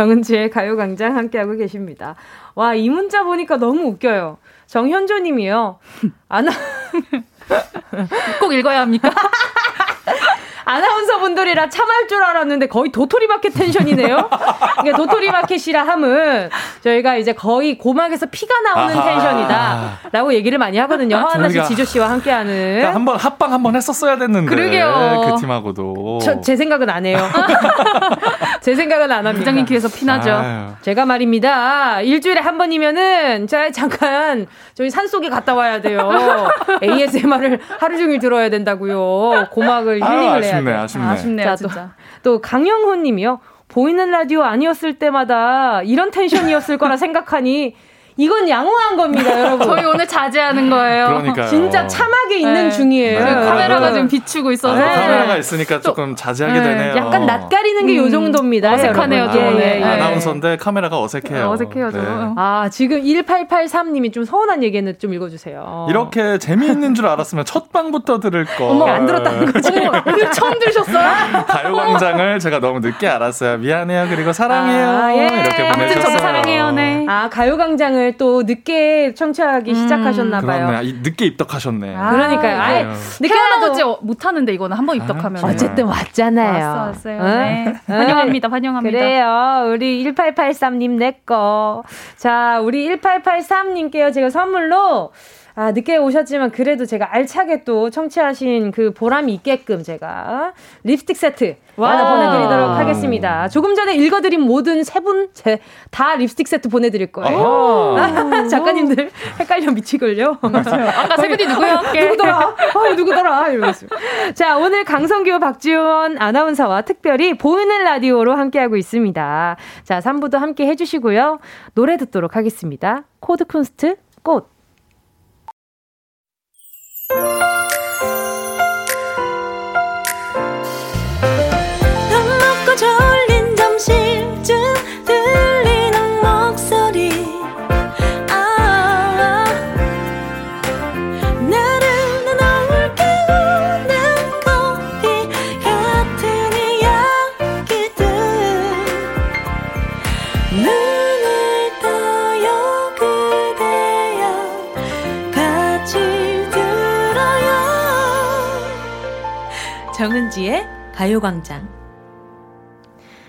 정은지의 가요광장 함께하고 계십니다. 와, 이 문자 보니까 너무 웃겨요. 정현조 님이요. 아나. 꼭 읽어야 합니까? 아나운서 분들이라 참할 줄 알았는데 거의 도토리 마켓 텐션이네요. 그러니까 도토리 마켓이라 함은 저희가 이제 거의 고막에서 피가 나오는 아하. 텐션이다라고 얘기를 많이 하거든요. 허한나 씨, 지조 씨와 함께하는. 한번 합방 한번 했었어야 됐는데. 그러게요. 그 팀하고도. 저, 제 생각은 안 해요. 제 생각은 안 합니다. 부장님 귀에서 피나죠. 아유. 제가 말입니다. 일주일에 한 번이면은 자 잠깐 저희 산 속에 갔다 와야 돼요. ASMR을 하루 종일 들어야 된다고요. 고막을 힐링을 아, 해야 돼요. 아쉽네. 아쉽네요, 자, 진짜. 또, 또 강영훈 님이요. 보이는 라디오 아니었을 때마다 이런 텐션이었을 거라 생각하니 이건 양호한 겁니다, 여러분. 저희 오늘 자제하는 거예요. 그러니까요. 진짜 참하게 있는 네. 중이에요. 네. 카메라가 좀 비추고 있어서. 네. 카메라가 있으니까 조금 자제하게 네. 되네요. 약간 낯가리는 게요 음, 정도입니다. 어색하네요, 좀. 예, 예, 예. 아나운서인데 카메라가 어색해요. 어색해요, 좀. 네. 아, 지금 1883님이 좀 서운한 얘기는 좀 읽어주세요. 이렇게 재미있는 줄 알았으면 첫 방부터 들을 거. 어머, 안 들었다는 거지. 오늘 처음 들으셨어요? 가요광장을 제가 너무 늦게 알았어요. 미안해요. 그리고 사랑해요. 아, 예. 이렇게 보내주셨어요. 사랑해요, 네. 아, 가요광장을 또 늦게 청취하기 음, 시작하셨나 봐요. 그렇네. 늦게 입덕하셨네. 아, 그러니까요. 아예 늦게라도 못하는데 이거는 한번 입덕하면 아, 어쨌든 왔잖아요. 왔어, 왔어요. 어? 네. 환영합니다. 환영합니다. 그래요. 우리 1883님 내꺼. 자, 우리 1883님께요. 제가 선물로 아, 늦게 오셨지만 그래도 제가 알차게 또 청취하신 그 보람이 있게끔 제가 립스틱 세트 하나 보내드리도록 하겠습니다. 조금 전에 읽어드린 모든 세 분 다 립스틱 세트 보내드릴 거예요. 작가님들 헷갈려 미치걸요. 아까 세 분이 누구야? 누구더라? 어, 누구더라? 이러면서. 자, 오늘 강성규, 박지원 아나운서와 특별히 보이는 라디오로 함께하고 있습니다. 자, 3부도 함께 해주시고요. 노래 듣도록 하겠습니다. 코드 쿤스트 꽃. 정은지의 가요광장.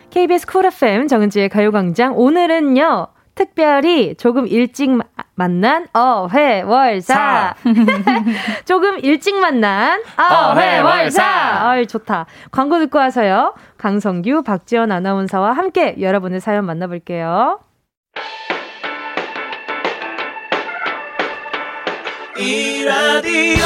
KBS 쿨 FM 정은지의 가요광장. 오늘은요, 특별히 조금 일찍 마, 만난 어회월사. 조금 일찍 만난 어회월사. 어이, 좋다. 광고 듣고 와서요. 강성규, 박지연 아나운서와 함께 여러분의 사연 만나볼게요. 이 라디오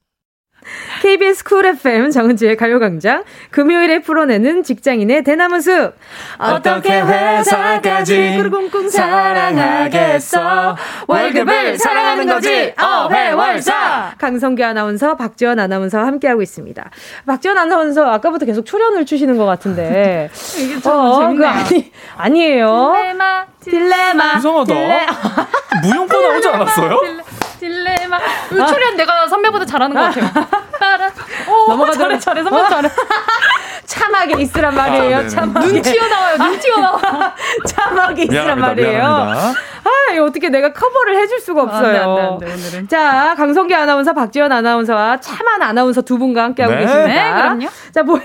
KBS 쿨 FM 정은지의 가요광장. 금요일에 풀어내는 직장인의 대나무숲. 어떻게 회사까지 꿍꿍 사랑하겠어? 월급을 사랑하는 거지? 어회월사! 강성규 아나운서 박지원 아나운서와 함께하고 있습니다. 박지원 아나운서 아까부터 계속 초련을 추시는 것 같은데. 이게 참 어, 재밌네요. 아니, 아니에요. 딜레마 딜레마. 이상하다. 딜레... 무용과 나오지 않았어요? 딜레... 딜레마. 아. 초련 내가 선배보다 잘하는 것 같아요. 따라. 넘어가 잘해, 잘해, 선배 잘해. 참하게 있으란 말이에요. 아, 참하게. 눈 튀어나와요, 눈 튀어나와. 참하게 있으란 미안합니다, 말이에요. 미안합니다. 아, 어떻게 내가 커버를 해줄 수가 없어요. 안 돼, 안 돼, 안 돼, 오늘은. 자, 강성규 아나운서, 박지원 아나운서와 참한 아나운서 두 분과 함께하고 네. 계십니다. 네, 그럼요. 자, 뭐.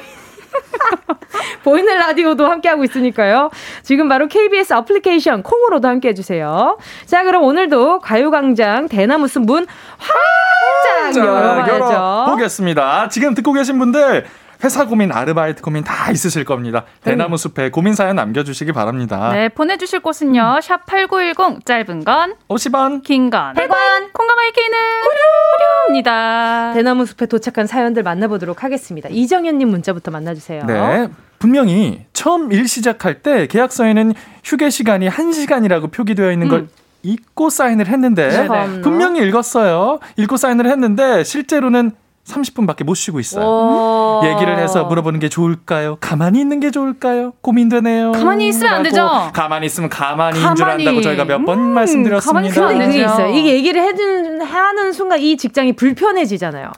보이는 라디오도 함께하고 있으니까요. 지금 바로 KBS 어플리케이션 콩으로도 함께 해주세요. 자, 그럼 오늘도 가요광장 대나무 숲 문 활짝 열어봐야죠. 보겠습니다. 지금 듣고 계신 분들 회사 고민, 아르바이트 고민 다 있으실 겁니다. 대나무 숲에 고민 사연 남겨주시기 바랍니다. 네, 보내주실 곳은요. 샵 8910, 짧은 건 50원, 긴 건 100원, 콩가마이키는 무료! 무료입니다. 대나무 숲에 도착한 사연들 만나보도록 하겠습니다. 이정현님 문자부터 만나주세요. 네. 분명히 처음 일 시작할 때 계약서에는 휴게 시간이 1시간이라고 표기되어 있는 걸 음. 잊고 사인을 했는데 네, 분명히 읽었어요. 읽고 사인을 했는데 실제로는 30분밖에 못 쉬고 있어요. 얘기를 해서 물어보는 게 좋을까요? 가만히 있는 게 좋을까요? 고민되네요. 가만히 있으면 안 되죠. 가만히 있으면 가만히인 가만히. 줄 안다고 저희가 몇번 음, 말씀드렸습니다. 근데 그게 있어요. 이게 얘기를 해준 하는 순간 이 직장이 불편해지잖아요.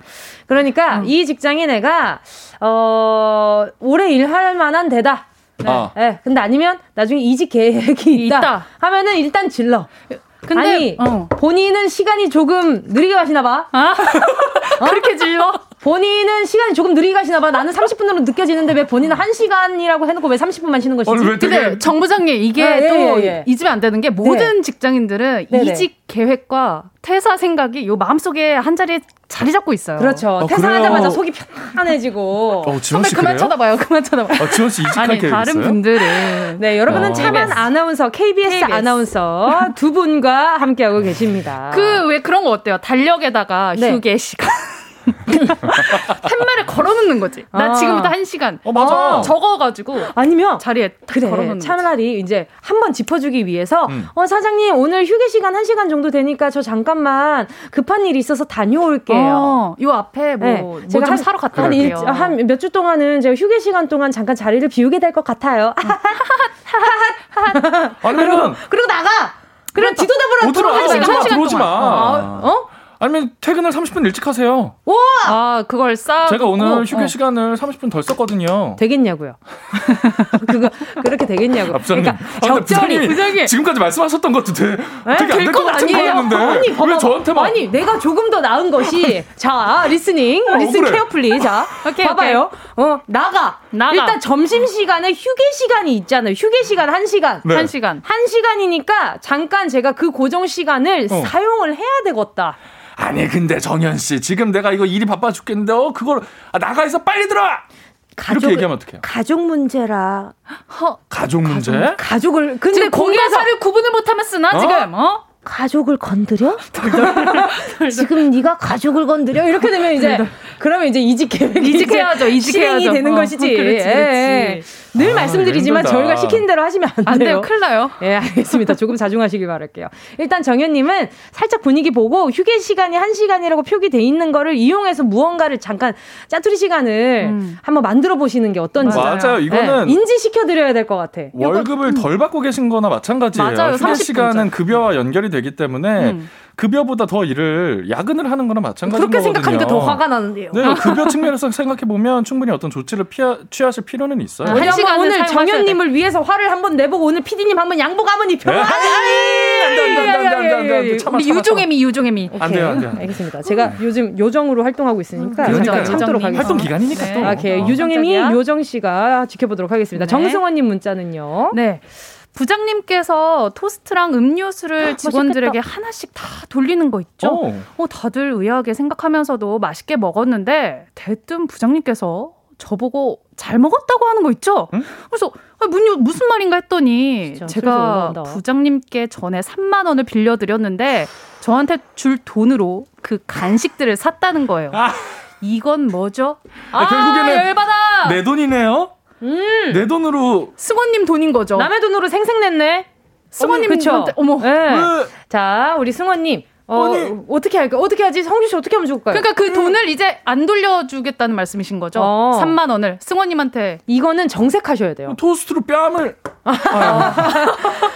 그러니까 음. 이 직장이 내가 어 오래 일할 만한 데다. 네. 어. 네. 근데 아니면 나중에 이직 계획이 있다, 있다. 하면은 일단 질러. 근데 아니, 어. 본인은 시간이 조금 느리게 가시나 봐. 아? 어? 그렇게 질러? 본인은 시간이 조금 느리게 가시나 봐. 나는 30분으로 느껴지는데 왜 본인은 1시간이라고 해놓고 왜 30분만 쉬는 것이지? 어, 근데 정 부장님 이게 아, 예, 또 예, 예. 잊으면 안 되는 게 모든 네. 직장인들은 네네. 이직 계획과 퇴사 생각이 요 마음속에 한 자리에 자리 잡고 있어요. 그렇죠. 어, 퇴사하자마자 속이 편안해지고. 어, 지원 씨 그만 쳐다봐요. 그만 쳐다봐요. 어, 지원 씨 이직할 아니, 다른 있어요? 분들은 네, 여러분은 어. 참한 아나운서 KBS, KBS, 아나운서 두 분과 함께하고 계십니다. 그 왜 그런 거 어때요? 달력에다가 네. 휴게 시간. 팻말을 걸어놓는 거지. 나 아. 지금부터 한 시간. 어, 맞아. 어, 적어가지고. 아니면. 자리에 그래. 걸어놓는 차라리 거지. 이제 한 번 짚어주기 위해서, 음. 어, 사장님, 오늘 휴게 시간 한 시간 정도 되니까 저 잠깐만 급한 일이 있어서 다녀올게요. 어, 요 앞에 뭐, 네. 뭐 제가 한, 사러 갔다 올게요. 한 몇 주 동안은 제가 휴게 시간 동안 잠깐 자리를 비우게 될 것 같아요. 아니면. 그리고 나가! 그럼 뒤돌아보라 들어오지 마. 들어오지 마. 어? 아니면 퇴근을 30분 일찍 하세요. 와! 아, 그걸 싸. 제가 오늘 휴게 어. 시간을 30분 덜 썼거든요. 되겠냐고요. 그거 그렇게 되겠냐고. 아, 부장님. 그러니까 아, 적절히 부장님. 지금까지 말씀하셨던 것도 되, 네? 되게 안될것 같은 거였는데. 아니, 봐봐. 왜 저한테만 아니, 내가 조금 더 나은 것이 자, listening. 어, listen 그래. carefully. 자, 오케이, 봐봐요. 오케이. 어, 나가. 나가. 일단 점심 시간에 휴게 시간이 있잖아요. 휴게 시간 1시간. 네. 1시간. 1시간이니까 잠깐 제가 그 고정 시간을 어. 사용을 해야 되겠다. 아니 근데 정현 씨 지금 내가 이거 일이 바빠 죽겠는데 어 그걸 아, 나가서 빨리 들어와. 가족, 이렇게 얘기하면 어떡해요? 가족 문제라. 허, 가족 문제? 가족, 가족을 근데 공과사를 구분을 못하면 쓰나 어? 지금? 어? 가족을 건드려? 지금 네가 가족을 건드려? 이렇게 되면 이제 그러면 이제 이직 계획이 이직해야죠. 이직해야죠. 실행이 되는 어, 것이지. 그렇지, 그렇지. 늘 아, 말씀드리지만 힘들다. 저희가 시킨 대로 하시면 안, 안 돼요. 돼요. 큰일 나요. 예, 알겠습니다. 조금 자중하시길 바랄게요. 일단 정현님은 살짝 분위기 보고 휴게 시간이 한 시간이라고 표기돼 있는 거를 이용해서 무언가를 잠깐 짜투리 시간을 음. 한번 만들어 보시는 게 어떤지. 맞아요. 이거는 예, 인지시켜 드려야 될 것 같아. 월급을 덜 받고 계신 거나 마찬가지예요. 맞아요. 휴게 시간은 급여와 연결이 되기 때문에 음. 급여보다 더 일을 야근을 하는 거나 마찬가지인 그렇게 생각하니까 더 화가 나는데요. 네, 급여 측면에서 생각해 보면 충분히 어떤 조치를 피하, 취하실 필요는 있어요. 한 시간 오늘 정현님을 위해서 화를 한번 내보고 오늘 PD님 한번 양복 한번 입혀. 네? 우리 유종애미 유종애미. 안 돼요, 안 돼요. 알겠습니다. 제가 요즘 요정으로 활동하고 있으니까 그러니까 참도록 하겠습니다. 활동 기간이니까 또. 아, 오케이. 유종애미 요정 씨가 지켜보도록 하겠습니다. 정승원님 문자는요. 네. 부장님께서 토스트랑 음료수를 아, 직원들에게 맛있겠다. 하나씩 다 돌리는 거 있죠? 오. 어, 다들 의아하게 생각하면서도 맛있게 먹었는데 대뜸 부장님께서 저보고 잘 먹었다고 하는 거 있죠? 응? 그래서 아, 문, 무슨 말인가 했더니 제가 부장님께 전에 3만 원을 빌려드렸는데 저한테 줄 돈으로 그 간식들을 샀다는 거예요. 아. 이건 뭐죠? 아, 결국에는 열받아. 내 돈이네요. 음. 내 돈으로 승원님 돈인 거죠. 남의 돈으로 생생냈네. 승원님 그쵸? 어머. 네. 자, 우리 승원님. 어, 아니, 어떻게 할까? 어떻게 하지? 성규 씨 어떻게 하면 좋을까요? 그러니까 그 음. 돈을 이제 안 돌려주겠다는 말씀이신 거죠? 어. 3만 원을 승원님한테. 이거는 정색하셔야 돼요. 토스트로 뺨을. 아.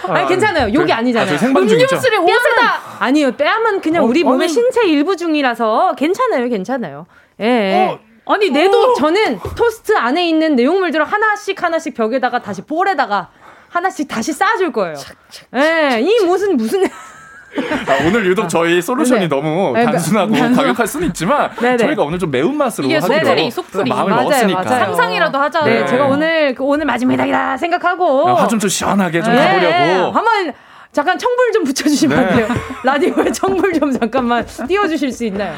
아 니 괜찮아요. 욕이 아니잖아요. 아, 음료수를 옷에다. 아니요. 뺨은 그냥 어, 우리 몸의 아니. 신체 일부 중이라서 괜찮아요. 괜찮아요. 예. 예. 어. 아니 내도 저는 토스트 안에 있는 내용물들을 하나씩 하나씩 벽에다가 다시 볼에다가 하나씩 다시 쌓아줄 거예요. 예, 이 무슨 무슨 아, 오늘 유독 저희 솔루션이 네. 너무 네, 단순하고 네. 과격할 수는 있지만 네네. 저희가 오늘 좀 매운맛으로 이게 하기로 속풀이, 마음을 맞아요, 먹었으니까 맞아요. 상상이라도 하자. 네, 제가 오늘 그 오늘 마지막이다 생각하고 화 좀 좀 시원하게 좀 네. 가보려고 한번 잠깐 청불 좀 붙여주시면 안 돼요? 라디오에 청불 좀 잠깐만 띄워주실 수 있나요?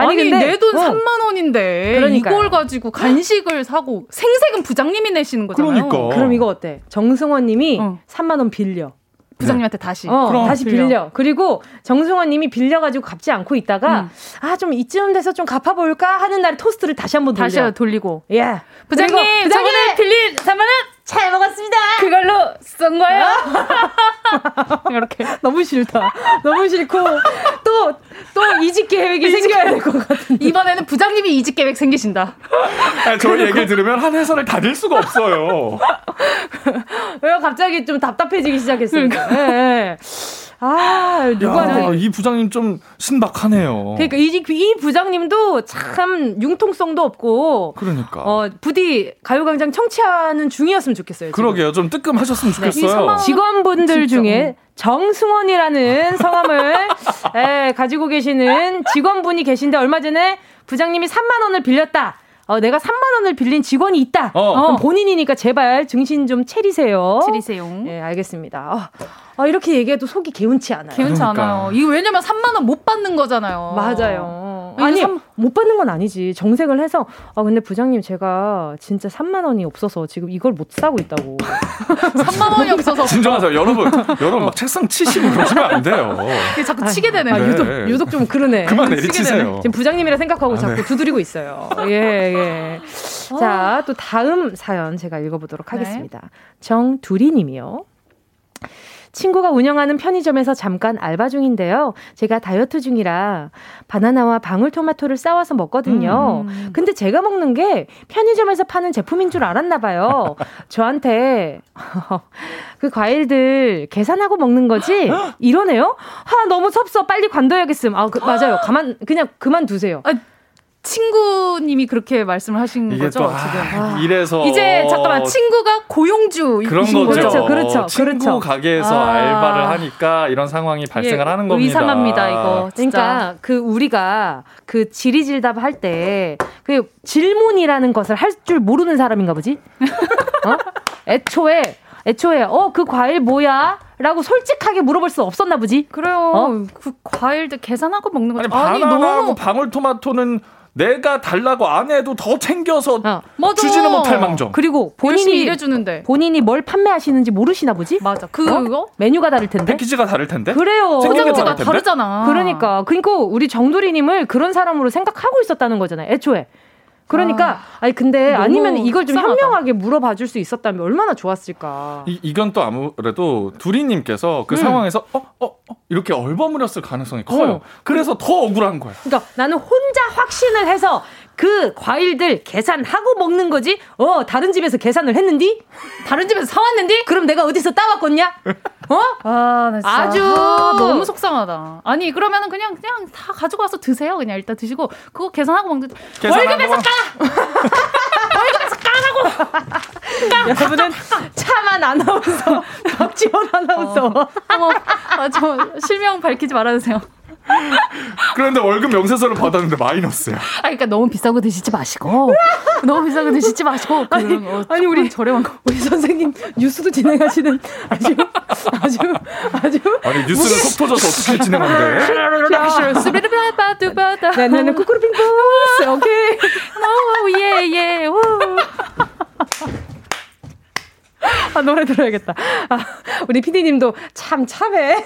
아니, 아니 근데 내돈 3만 어. 원인데 그러니까요. 이걸 가지고 간식을 사고 생색은 부장님이 내시는 거잖아요. 그러니까. 그럼 이거 어때? 정승원 님이 어. 3만 원 빌려. 부장님한테 네. 다시. 어, 다시 빌려. 빌려. 그리고 정승원 님이 빌려가지고 갚지 않고 있다가, 음. 아, 좀 이쯤 돼서 좀 갚아볼까 하는 날에 토스트를 다시 한번 돌려. 다시 돌리고. 예. 부장님, 부장님, 저번에 빌린 3만 원 잘 먹었습니다. 그걸로 쓴 거예요? 이렇게. 너무 싫다. 너무 싫고, 또, 또또 이직 계획이 생겨야 될 것 같은데. 이번에는 부장님이 이직 계획 생기신다. 아니, 저희 얘기를 들으면 한 회사를 다닐 수가 없어요. 왜요? 갑자기 좀 답답해지기 시작했어요. 그러니까. 네. 아, 누가 야, 이 부장님 좀 신박하네요. 그러니까 이, 이 부장님도 참 융통성도 없고. 그러니까. 어, 부디 가요 광장 청취하는 중이었으면 좋겠어요. 지금. 그러게요. 좀 뜨끔하셨으면 네. 좋겠어요. 네. 직원분들 진짜. 중에 정승원이라는 성함을 에, 가지고 계시는 직원분이 계신데 얼마 전에 부장님이 3만 원을 빌렸다. 어, 내가 3만 원을 빌린 직원이 있다. 어. 그럼 본인이니까 제발 증신 좀 차리세요. 차리세요. 네, 알겠습니다. 어. 아, 이렇게 얘기해도 속이 개운치 않아요. 개운치 그러니까. 않아요. 이거 왜냐면 3만 원 못 받는 거잖아요. 맞아요. 아니, 3... 못 받는 건 아니지. 정색을 해서 아, 근데 부장님 제가 진짜 3만 원이 없어서 지금 이걸 못 사고 있다고. 3만 원이 없어서. 진정하세요. 여러분. 여러분 막 책상 치시고 그러시면 안 돼요. 자꾸 치게 되네. 아, 네. 유독 유독 좀 그러네. 그만 내리치세요. 지금 부장님이라 생각하고 아, 자꾸 네. 두드리고 있어요. 예, 예. 자, 또 다음 사연 제가 읽어보도록 네. 하겠습니다. 네. 정두리 님이요. 친구가 운영하는 편의점에서 잠깐 알바 중인데요. 제가 다이어트 중이라 바나나와 방울토마토를 싸와서 먹거든요. 음. 근데 제가 먹는 게 편의점에서 파는 제품인 줄 알았나 봐요. 저한테 그 과일들 계산하고 먹는 거지? 이러네요? 하 너무 섭섭. 빨리 관둬야겠음. 아, 그, 맞아요. 가만 그냥 그만 두세요. 아, 친구님이 그렇게 말씀을 하신 거죠 또, 아, 지금 아, 이래서 이제 잠깐만 친구가 고용주 그런 거죠. 그렇죠, 그렇죠. 친구 그렇죠. 가게에서 아. 알바를 하니까 이런 상황이 발생을 예, 하는 겁니다. 이상합니다 이거. 진짜. 그러니까 그 우리가 그 지리질답 할 때 그 질문이라는 것을 할 줄 모르는 사람인가 보지. 어? 애초에 애초에 어 그 과일 뭐야? 라고 솔직하게 물어볼 수 없었나 보지? 그래요. 어? 그 과일들 계산하고 먹는 거죠. 아니, 아니 너무 방울토마토는 내가 달라고 안 해도 더 챙겨서 어. 주지는 못할 망정. 그리고 본인이 일해주는데 본인이 뭘 판매하시는지 모르시나 보지? 맞아. 그거 어? 메뉴가 다를 텐데. 패키지가 다를 텐데. 그래요. 포장지가 다르잖아. 그러니까 그러니까 우리 정두리님을 그런 사람으로 생각하고 있었다는 거잖아요. 애초에. 그러니까 아, 니 근데 아니면 이걸 좀 속상하다. 현명하게 물어봐 줄 수 있었다면 얼마나 좋았을까. 이, 이건 또 아무래도 두리님께서 그 음. 상황에서 어, 어, 어 이렇게 얼버무렸을 가능성이 커요. 어. 그래서 더 억울한 거예요. 그러니까 나는 혼자 확신을 해서 그 과일들 계산하고 먹는 거지. 어, 다른 집에서 계산을 했는디? 다른 집에서 사왔는디? 그럼 내가 어디서 따왔겠냐? 어? 아, 나 진짜. 아주 아, 너무 속상하다. 아니, 그러면은 그냥 그냥 다 가지고 와서 드세요. 그냥 일단 드시고 그거 계산하고 먹는 월급에서 까. 월급에서 까라고. 여러분은 차만 아나운서 박지원 아나운서. 어, 어머, 아, 저 실명 밝히지 말아주세요. 그런데 월급 명세서를 받았는데 마이너스야. 아, 그러니까 너무 비싸고 드시지 마시고, 너무 비싸고 드시지 마시고. 아니, 어, 아니 우리 저렴한 거. 우리 선생님 뉴스도 진행하시는 아주 아주 아주. 아니 뉴스는 속 터져서 어떻게 진행한대? 스비르바바두바다. 네, 나는 쿠쿠르핑푸스. 오케이. 오, 예, 예. 오. 아, 노래 들어야겠다. 아, 우리 피디님도 참 참해.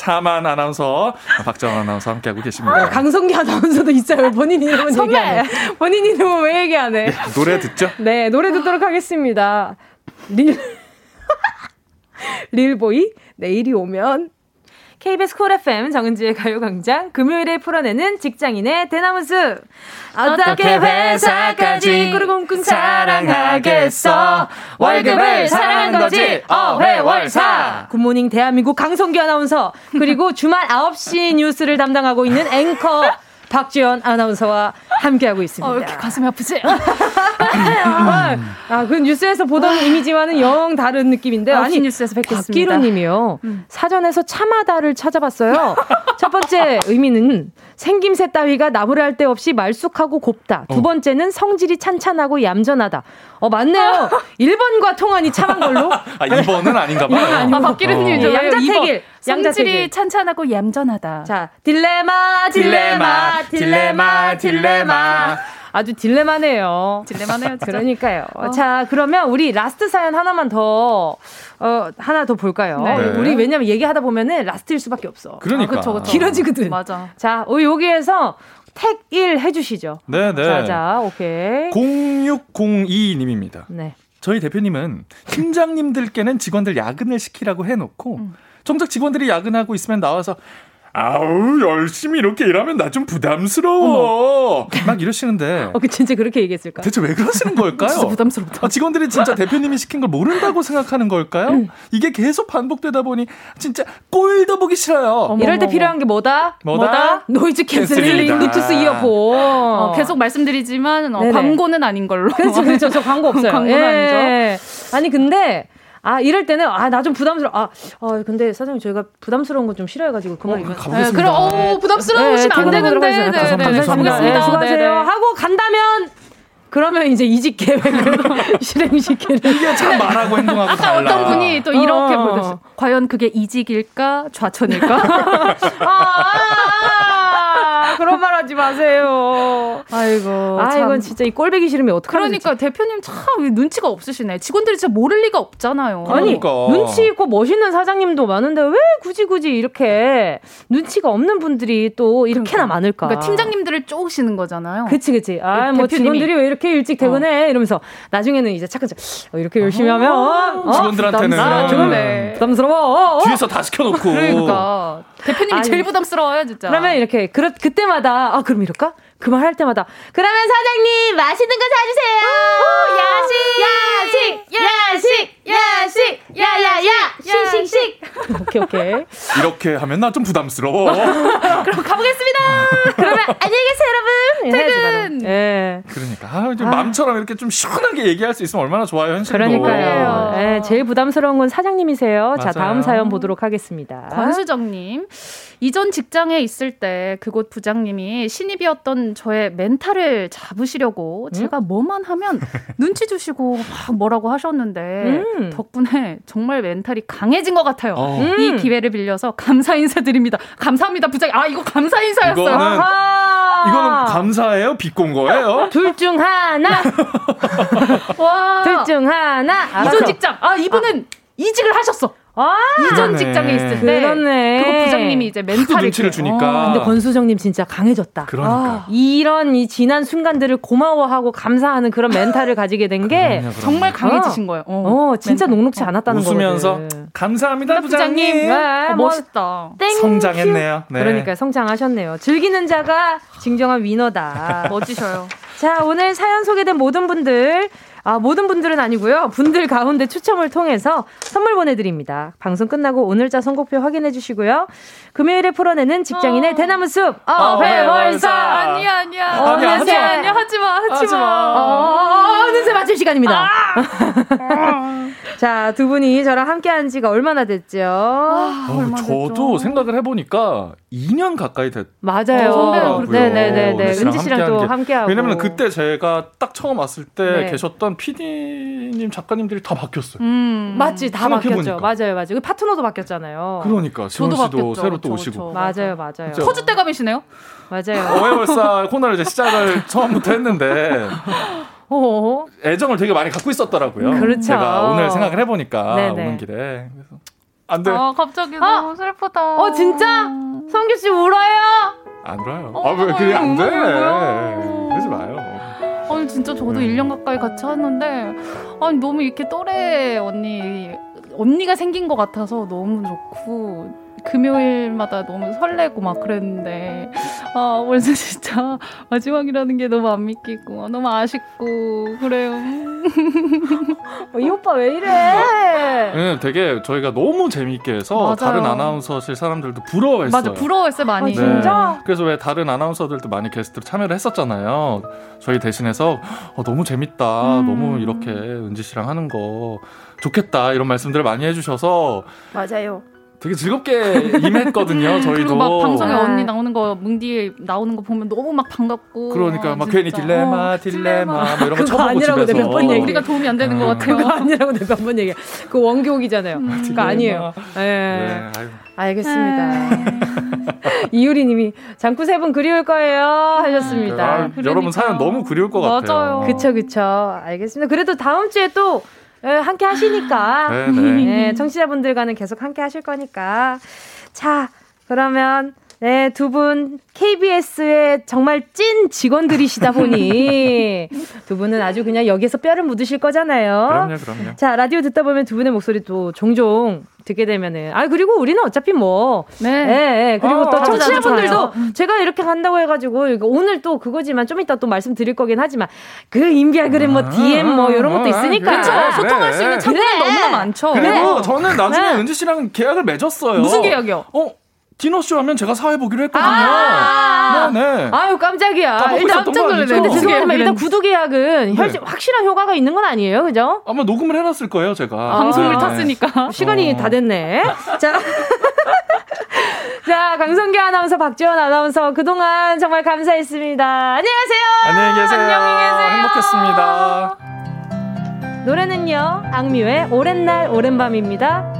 참한 아나운서, 박정 아나운서 함께하고 계십니다. 네, 강성규 아나운서도 있어요. 본인 이름은 얘기 안 해. 본인 이름은 왜 얘기 안 해? 네, 노래 듣죠? 네, 노래 듣도록 하겠습니다. 릴, 릴보이, 내일이 오면. KBS 쿨 FM 정은지의 가요광장 금요일에 풀어내는 직장인의 대나무숲. 어떻게 회사까지 꾸르공꿍 사랑하겠어? 월급을 사랑한 거지. 어회월사. 굿모닝 대한민국 강성규 아나운서 그리고 주말 9시 뉴스를 담당하고 있는 앵커 박지연 아나운서와 함께하고 있습니다. 어, 이렇게 가슴이 아프지? 아, 그 뉴스에서 보던 이미지와는 영 다른 느낌인데. 아니, 뉴스에서 뵙겠습니다. 박기로님이요. 음. 사전에서 차마다를 찾아봤어요. 첫 번째 의미는 생김새 따위가 나무랄 데 없이 말쑥하고 곱다. 두 어. 번째는 성질이 찬찬하고 얌전하다. 어, 맞네요. 1번과 통하니 참한 걸로. 아, 2번은 아닌가 봐요. 아, 박기르님이죠. 어. 양자택일. 성질이 찬찬하고 얌전하다. 자, 딜레마, 딜레마, 딜레마, 딜레마. 아주 딜레마네요. 딜레마네요. 진짜. 그러니까요. 어. 자, 그러면 우리 last 사연 하나만 더, 어, 하나 더 볼까요? 네. 우리 왜냐면 얘기하다 보면은 라스트일 수밖에 없어. 그러니까. 아, 그쵸, 그쵸. 길어지거든. 맞아. 자, 우리 여기에서 택1 해주시죠. 네네. 자, 자, 오케이. 0602님입니다. 네. 저희 대표님은 팀장님들께는 직원들 야근을 시키라고 해놓고 음. 정작 직원들이 야근하고 있으면 나와서 아우 열심히 이렇게 일하면 나 좀 부담스러워. 막 이러시는데. 어, 그 진짜 그렇게 얘기했을까? 대체 왜 그러시는 걸까요? 진짜 부담스럽다. 아, 직원들이 진짜 대표님이 시킨 걸 모른다고 생각하는 걸까요? 음. 이게 계속 반복되다 보니 진짜 꼴도 보기 싫어요. 어머, 이럴 때 필요한 게 뭐다? 뭐다? 뭐다? noise cancelling 블루투스 이어폰. 어, 계속 말씀드리지만 어, 광고는 아닌 걸로. 그렇죠, 그렇죠. 저 광고 없어요. 광고는 예. 아니죠. 아니 근데 아 이럴 때는 아 나 좀 부담스러워 아, 어 근데 사장님 저희가 부담스러운 거 좀 싫어해가지고 그만 어, 가보겠습니다. 네, 그럼 어 부담스러우시면 네, 안 되는데 네, 네, 네, 네, 가보겠습니다. 네, 수고하세요 하고 간다면 그러면 이제 이직 계획을 실행시키는 이게 참 말하고 행동하고 아까 달라. 어떤 분이 또 이렇게 어. 보셨어요. 과연 그게 이직일까 좌천일까? 아, 아, 아, 그런 말 하지 마세요. 아이고. 아, 참. 이건 진짜 이 꼴배기 싫으면 어떡하지? 그러니까 대표님 참 눈치가 없으시네. 직원들이 진짜 모를 리가 없잖아요. 아니, 그러니까. 눈치 있고 멋있는 사장님도 많은데 왜 굳이 굳이 이렇게 눈치가 없는 분들이 또 이렇게나 그러니까. 많을까? 그러니까 팀장님들을 쪼으시는 거잖아요. 그치, 그치. 아, 뭐 직원들이 왜 이렇게 일찍 퇴근해? 어. 이러면서 나중에는 이제 차근차 어, 이렇게 열심히 어. 하면 어? 직원들한테는 부담스러워. 네. 부담스러워. 어, 뒤에서 다 시켜놓고. 그러니까 대표님이 아니, 제일 부담스러워요, 진짜. 그러면 이렇게 그 그때 마다. 아 그럼 이럴까? 그 말 할 때마다. 그러면 사장님 맛있는 거 사주세요. 야식 야식! 야식! 야식 야야야 시식식. 오케이 오케이. 이렇게 하면 나 좀 부담스러워. 그럼 가보겠습니다. 그러면 안녕히 계세요 여러분. 퇴근. 예. 그러니까 아, 좀 아. 마음처럼 이렇게 좀 시원하게 얘기할 수 있으면 얼마나 좋아요 현실도. 그러니까요. 예, 제일 부담스러운 건 사장님이세요. 맞아요. 자 다음 사연 보도록 하겠습니다. 권수정님. 이전 직장에 있을 때 그곳 부장님이 신입이었던 저의 멘탈을 잡으시려고 음? 제가 뭐만 하면 눈치 주시고 막 뭐라고 하셨는데 음. 덕분에 정말 멘탈이 강해진 것 같아요. 어. 음. 이 기회를 빌려서 감사 인사드립니다. 감사합니다 부장님. 아 이거 감사 인사였어요. 이거는, 이거는 감사해요? 비꼰 거예요? 둘 중 하나. 와. 둘 중 하나. 이전 직장. 아 이분은 아. 이직을 하셨어. 아, 이전 직장에 있을 때 그러네. 그거 부장님이 이제 멘탈을 눈치를 주니까. 어, 근데 권수정님 진짜 강해졌다. 그러니까 아, 이런 이 지난 순간들을 고마워하고 감사하는 그런 멘탈을 가지게 된 게 정말 강해지신 거예요. 어, 어 진짜 멘탈. 녹록치 않았다는 거예요. 웃으면서 거거든. 감사합니다 부장님. 네, 어, 멋있다. 땡 성장했네요. 네. 그러니까 성장하셨네요. 즐기는 자가 진정한 위너다. 멋지셔요. 자 오늘 사연 소개된 모든 분들 아, 모든 분들은 아니고요. 분들 가운데 추첨을 통해서 선물 보내드립니다. 방송 끝나고 오늘자 선곡표 확인해 주시고요. 금요일에 풀어내는 직장인의 어. 대나무 숲. 어, 회월사. 아니야, 아니야. 어, 아니야, 하지 마. 아니야, 하지 마. 하지 마. 어, 어느새 맞출 시간입니다. 아. 자, 두 분이 저랑 함께 한 지가 얼마나 됐죠? 아, 어, 얼마 저도 생각을 해보니까 2년 가까이 됐. 맞아요. 네네네. 은지 씨랑 또 함께하고. 왜냐면 그때 제가 딱 처음 왔을 때 네. 계셨던 PD님 작가님들이 다 바뀌었어요. 음, 맞지, 다 바뀌었죠. 맞아요, 맞아요. 그 파트너도 바뀌었잖아요. 그러니까 저도 바뀌었죠. 새로 또 오시고. 맞아요, 맞아요. 터주 때감이시네요. 맞아요. 어회월사 코너를 이제 시작을 처음부터 했는데. 어 애정을 되게 많이 갖고 있었더라고요. 그렇죠. 제가 오늘 생각을 해보니까 네네. 오는 길에 그래서 안 돼. 아 갑자기 아! 너무 슬프다. 어 진짜? 성규 씨 울어요? 안 울어요. 어, 아 왜 그게 안 돼? 그러지 마요. 아니 진짜 저도 네. 1년 가까이 같이 왔는데 아니 너무 이렇게 또래 언니 언니가 생긴 것 같아서 너무 좋고 금요일마다 너무 설레고 막 그랬는데 아 벌써 진짜 마지막이라는 게 너무 안 믿기고 너무 아쉽고 그래요. 어, 이 오빠 왜 이래? 네, 되게 저희가 너무 재미있게 해서 맞아요. 다른 아나운서실 사람들도 부러워했어요. 맞아, 부러워했어요 많이. 아, 진짜? 네. 그래서 왜 다른 아나운서들도 많이 게스트로 참여를 했었잖아요. 저희 대신해서 어, 너무 재밌다, 음. 너무 이렇게 은지 씨랑 하는 거 좋겠다 이런 말씀들을 많이 해주셔서 맞아요. 되게 즐겁게 임했거든요. 저희도. 그리고 막 방송에 아. 언니 나오는 거 뭉디 나오는 거 보면 너무 막 반갑고. 그러니까 막 괜히 딜레마, 어, 딜레마, 뭐 이런 거 쳐보고 아니라고 집에서. 몇번 얘기. 우리가 도움이 안 되는 것 같아요. 그거 아니라고 내가 몇번 얘기. 그 원곡이잖아요. 음. 그거 아니에요. 네. 네. 알겠습니다. 이유리님이 장구 세분 그리울 거예요 하셨습니다. 아, 그러니까. 여러분 사연 너무 그리울 것 맞아요. 같아요. 그쵸 그쵸. 알겠습니다. 그래도 다음 주에 또 네, 함께 하시니까. 네, 네. 네, 청취자분들과는 계속 함께 하실 거니까. 자, 그러면 네, 두 분 KBS의 정말 찐 직원들이시다 보니 두 분은 아주 그냥 여기서 뼈를 묻으실 거잖아요. 그럼요, 그럼요. 자, 라디오 듣다 보면 두 분의 목소리도 종종 듣게 되면은 아 그리고 우리는 어차피 뭐 네, 네, 네. 그리고 어, 또 청취자분들도 제가 이렇게 간다고 해가지고 오늘 또 그거지만 좀 이따 또 말씀드릴 거긴 하지만 그 인비아그램 뭐 DM 뭐 이런 것도 아, 있으니까 그렇죠. 소통할 수 있는 창구는 그래. 너무나 많죠. 그리고 네. 저는 나중에 네. 은지 씨랑 계약을 맺었어요. 무슨 계약이요? 어 디너쇼 하면 제가 사회 보기로 했거든요. 아~ 네, 네. 아유, 깜짝이야. 일단 깜짝 놀랐네. 근데 죄송하지만 일단 구두 계약은 네. 확실한 효과가 있는 건 아니에요. 그죠? 아마 녹음을 해놨을 거예요, 제가. 아, 방송을 네. 탔으니까. 시간이 어. 다 됐네. 자. 자, 강성기 아나운서, 박지원 아나운서, 그동안 정말 감사했습니다. 안녕하세요. 안녕히 계세요. 안녕히 계세요. 행복했습니다. 노래는요, 악뮤의 오랜 날, 오랜 밤입니다.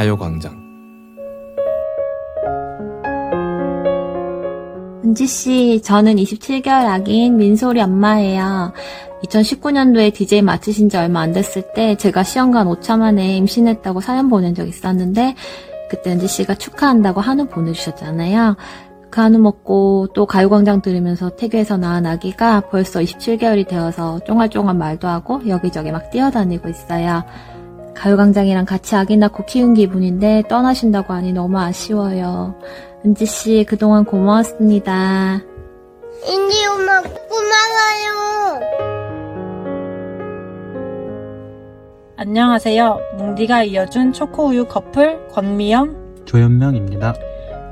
가요광장 은지 씨, 저는 27개월 아기인 민소리 엄마예요. 2019년도에 DJ 마치신 지 얼마 안 됐을 때 제가 시험관 5차 만에 임신했다고 사연 보낸 적 있었는데 그때 은지 씨가 축하한다고 한우 보내주셨잖아요. 그 한우 먹고 또 가요광장 들으면서 태교에서 낳은 아기가 벌써 27개월이 되어서 쫑알쫑알 말도 하고 여기저기 막 뛰어다니고 있어요. 가요광장이랑 같이 아기 낳고 키운 기분인데 떠나신다고 하니 너무 아쉬워요. 은지씨, 그동안 고마웠습니다. 인지 엄마, 고마워요. 안녕하세요. 뭉디가 이어준 초코우유 커플 권미영, 조현명입니다.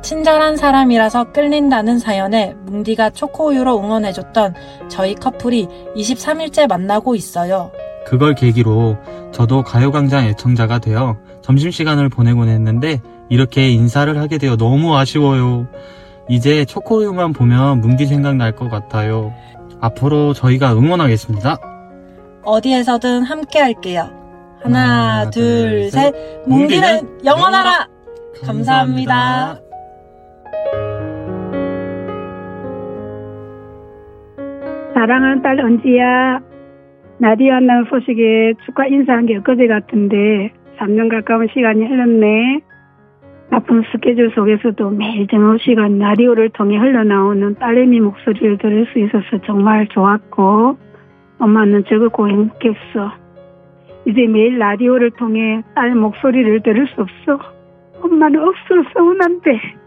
친절한 사람이라서 끌린다는 사연에 뭉디가 초코우유로 응원해줬던 저희 커플이 23일째 만나고 있어요. 그걸 계기로 저도 가요광장 애청자가 되어 점심시간을 보내곤 했는데 이렇게 인사를 하게 되어 너무 아쉬워요. 이제 초코우유만 보면 뭉디 생각날 것 같아요. 앞으로 저희가 응원하겠습니다. 어디에서든 함께 할게요. 하나, 하나 둘, 셋. 뭉디는 영원하라! 감사합니다. 사랑하는 딸 은지야. 나디아 난 소식에 축하 인사한 게 엊그제 같은데 3년 가까운 시간이 흘렀네. 바쁜 스케줄 속에서도 매일 정오 시간 라디오를 통해 흘러나오는 딸내미 목소리를 들을 수 있어서 정말 좋았고 엄마는 즐겁고 행복했어. 이제 매일 라디오를 통해 딸 목소리를 들을 수 없어. 엄마는 없어 서운한데.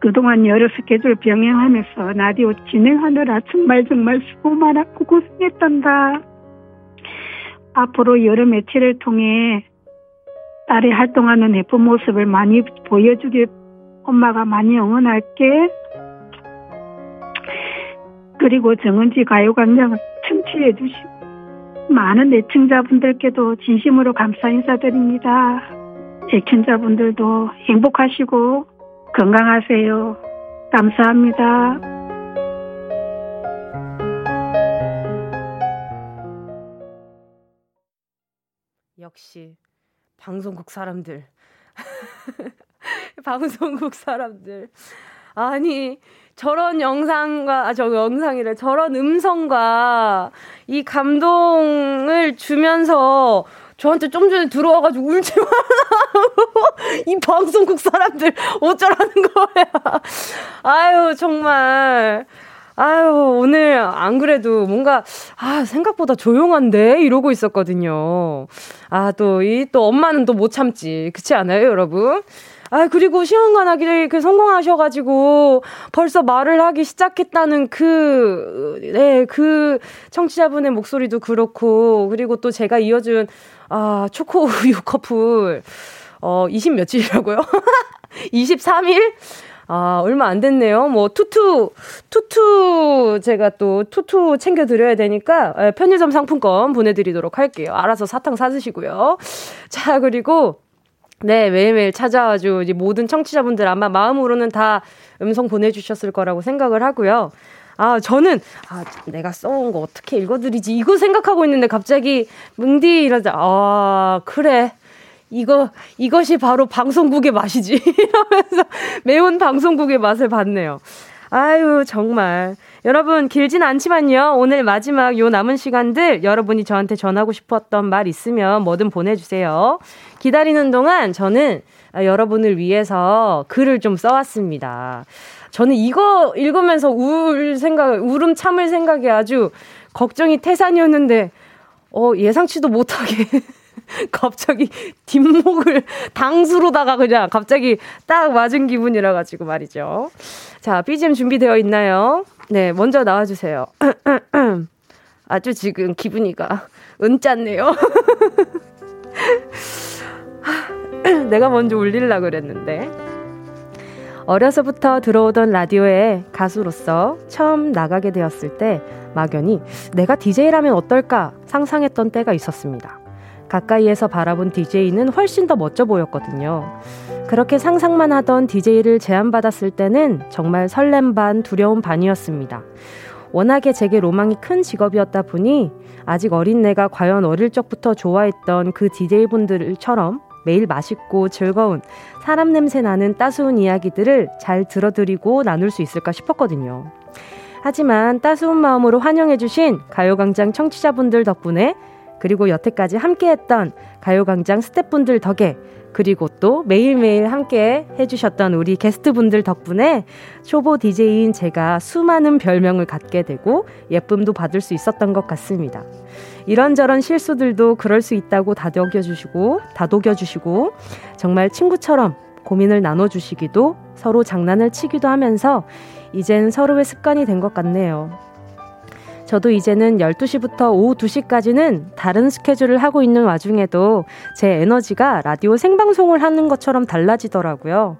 그동안 여러 스케줄 병행하면서 라디오 진행하느라 정말 정말 수고 많았고 고생했단다. 앞으로 여러 매체를 통해 딸이 활동하는 예쁜 모습을 많이 보여주길 엄마가 많이 응원할게. 그리고 정은지 가요광장을 청취해 주시고 많은 애청자분들께도 진심으로 감사 인사드립니다. 애청자분들도 행복하시고 건강하세요. 감사합니다. 역시 방송국 사람들. 방송국 사람들. 아니, 저런 영상과, 아, 저 영상이래. 저런 음성과 이 감동을 주면서 저한테 좀 전에 들어와가지고 울지 말라고 이 방송국 사람들 어쩌라는 거야. 아유 정말. 아유, 오늘 안 그래도 뭔가, 아, 생각보다 조용한데? 이러고 있었거든요. 아, 또, 이, 또 엄마는 또 못 참지. 그렇지 않아요, 여러분? 아, 그리고 시험관하기를 그 성공하셔가지고 벌써 말을 하기 시작했다는 그, 네, 그 청취자분의 목소리도 그렇고, 그리고 또 제가 이어준, 아, 초코 우유 커플, 어, 20 며칠이라고요? 23일? 아, 얼마 안 됐네요. 뭐, 투투, 투투, 제가 또 투투 챙겨드려야 되니까, 예, 편의점 상품권 보내드리도록 할게요. 알아서 사탕 사드시고요. 자, 그리고, 네, 매일매일 찾아와주 이제 모든 청취자분들 아마 마음으로는 다 음성 보내주셨을 거라고 생각을 하고요. 아, 저는, 아, 내가 써온 거 어떻게 읽어드리지? 이거 생각하고 있는데 갑자기 뭉디 이러자, 아, 그래. 이거, 이것이 바로 방송국의 맛이지. 이러면서 매운 방송국의 맛을 봤네요. 아유, 정말. 여러분, 길진 않지만요. 오늘 마지막 요 남은 시간들 여러분이 저한테 전하고 싶었던 말 있으면 뭐든 보내주세요. 기다리는 동안 저는 여러분을 위해서 글을 좀 써왔습니다. 저는 이거 읽으면서 울 생각, 울음 참을 생각이 아주 걱정이 태산이었는데, 어, 예상치도 못하게 갑자기 뒷목을 당수로다가 그냥 갑자기 딱 맞은 기분이라 가지고 말이죠. 자, BGM 준비되어 있나요? 네, 먼저 나와 주세요. 아주 지금 기분이가 은짠네요. 내가 먼저 울릴라 그랬는데. 어려서부터 들어오던 라디오에 가수로서 처음 나가게 되었을 때 막연히 내가 DJ라면 어떨까 상상했던 때가 있었습니다. 가까이에서 바라본 DJ는 훨씬 더 멋져 보였거든요. 그렇게 상상만 하던 DJ를 제안받았을 때는 정말 설렘 반 두려움 반이었습니다. 워낙에 제게 로망이 큰 직업이었다 보니 아직 어린 내가 과연 어릴 적부터 좋아했던 그 DJ분들처럼 매일 맛있고 즐거운 사람 냄새 나는 따스운 이야기들을 잘 들어드리고 나눌 수 있을까 싶었거든요. 하지만 따스운 마음으로 환영해주신 가요광장 청취자분들 덕분에 그리고 여태까지 함께했던 가요광장 스태프분들 덕에 그리고 또 매일매일 함께 해주셨던 우리 게스트분들 덕분에 초보 DJ인 제가 수많은 별명을 갖게 되고 예쁨도 받을 수 있었던 것 같습니다. 이런저런 실수들도 그럴 수 있다고 다독여주시고, 다독여주시고, 정말 친구처럼 고민을 나눠주시기도 서로 장난을 치기도 하면서 이젠 서로의 습관이 된 것 같네요. 저도 이제는 12시부터 오후 2시까지는 다른 스케줄을 하고 있는 와중에도 제 에너지가 라디오 생방송을 하는 것처럼 달라지더라고요.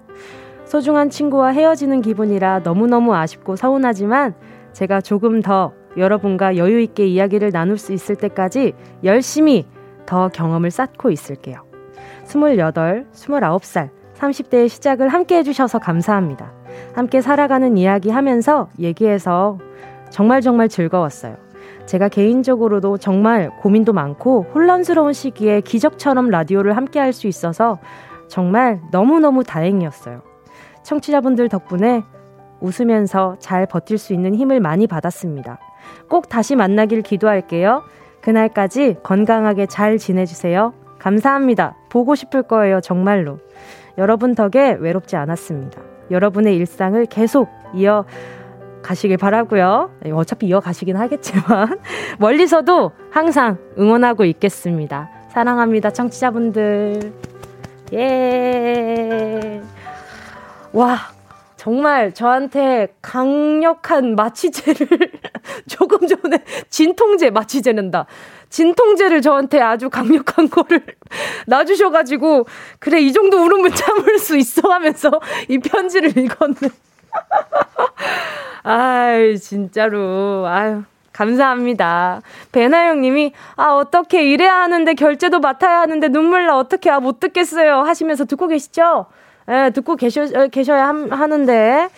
소중한 친구와 헤어지는 기분이라 너무너무 아쉽고 서운하지만 제가 조금 더 여러분과 여유있게 이야기를 나눌 수 있을 때까지 열심히 더 경험을 쌓고 있을게요. 28, 29살, 30대의 시작을 함께 해주셔서 감사합니다. 함께 살아가는 이야기 하면서 얘기해서 정말 정말 즐거웠어요. 제가 개인적으로도 정말 고민도 많고 혼란스러운 시기에 기적처럼 라디오를 함께 할 수 있어서 정말 너무너무 다행이었어요. 청취자분들 덕분에 웃으면서 잘 버틸 수 있는 힘을 많이 받았습니다. 꼭 다시 만나길 기도할게요. 그날까지 건강하게 잘 지내주세요. 감사합니다. 보고 싶을 거예요, 정말로. 여러분 덕에 외롭지 않았습니다. 여러분의 일상을 계속 이어 가시길 바라고요. 어차피 이어 가시긴 하겠지만 멀리서도 항상 응원하고 있겠습니다. 사랑합니다, 청취자분들. 예. 와, 정말 저한테 강력한 마취제를 조금 전에 진통제 마취제는다. 진통제를 저한테 아주 강력한 거를 놔주셔가지고 그래 이 정도 울음을 참을 수 있어 하면서 이 편지를 읽었네. 아이, 진짜로. 아유, 감사합니다. 배나영 님이, 아, 어떻게 이래야 하는데 결제도 맡아야 하는데 눈물 나 어떻게, 아, 못 듣겠어요. 하시면서 듣고 계시죠? 예, 듣고 계셔, 어, 계셔야 함, 하는데.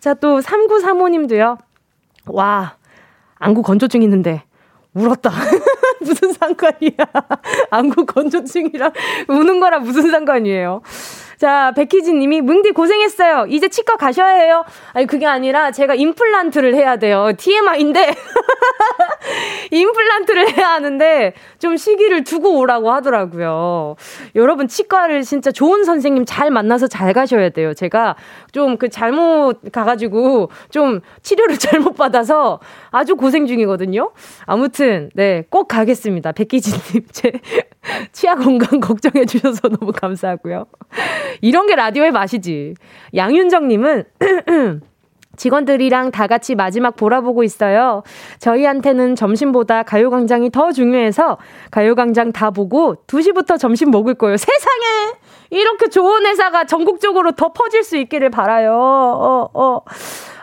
자, 또 3935님도요. 와, 안구 건조증 있는데 울었다. 무슨 상관이야. 안구 건조증이랑 우는 거랑 무슨 상관이에요. 자, 백희진 님이 뭉디 고생했어요. 이제 치과 가셔야 해요. 아니, 그게 아니라 제가 임플란트를 해야 돼요. TMI인데. 임플란트를 해야 하는데 좀 시기를 두고 오라고 하더라고요. 여러분, 치과를 진짜 좋은 선생님 잘 만나서 잘 가셔야 돼요. 제가 좀 그 잘못 가가지고 좀 치료를 잘못 받아서 아주 고생 중이거든요. 아무튼, 네, 꼭 가겠습니다. 백희진 님, 제 치아 건강 걱정해 주셔서 너무 감사하고요. 이런 게 라디오의 맛이지. 양윤정님은, 직원들이랑 다 같이 마지막 보라보고 있어요. 저희한테는 점심보다 가요광장이 더 중요해서 가요광장 다 보고 2시부터 점심 먹을 거예요. 세상에! 이렇게 좋은 회사가 전국적으로 더 퍼질 수 있기를 바라요. 어, 어.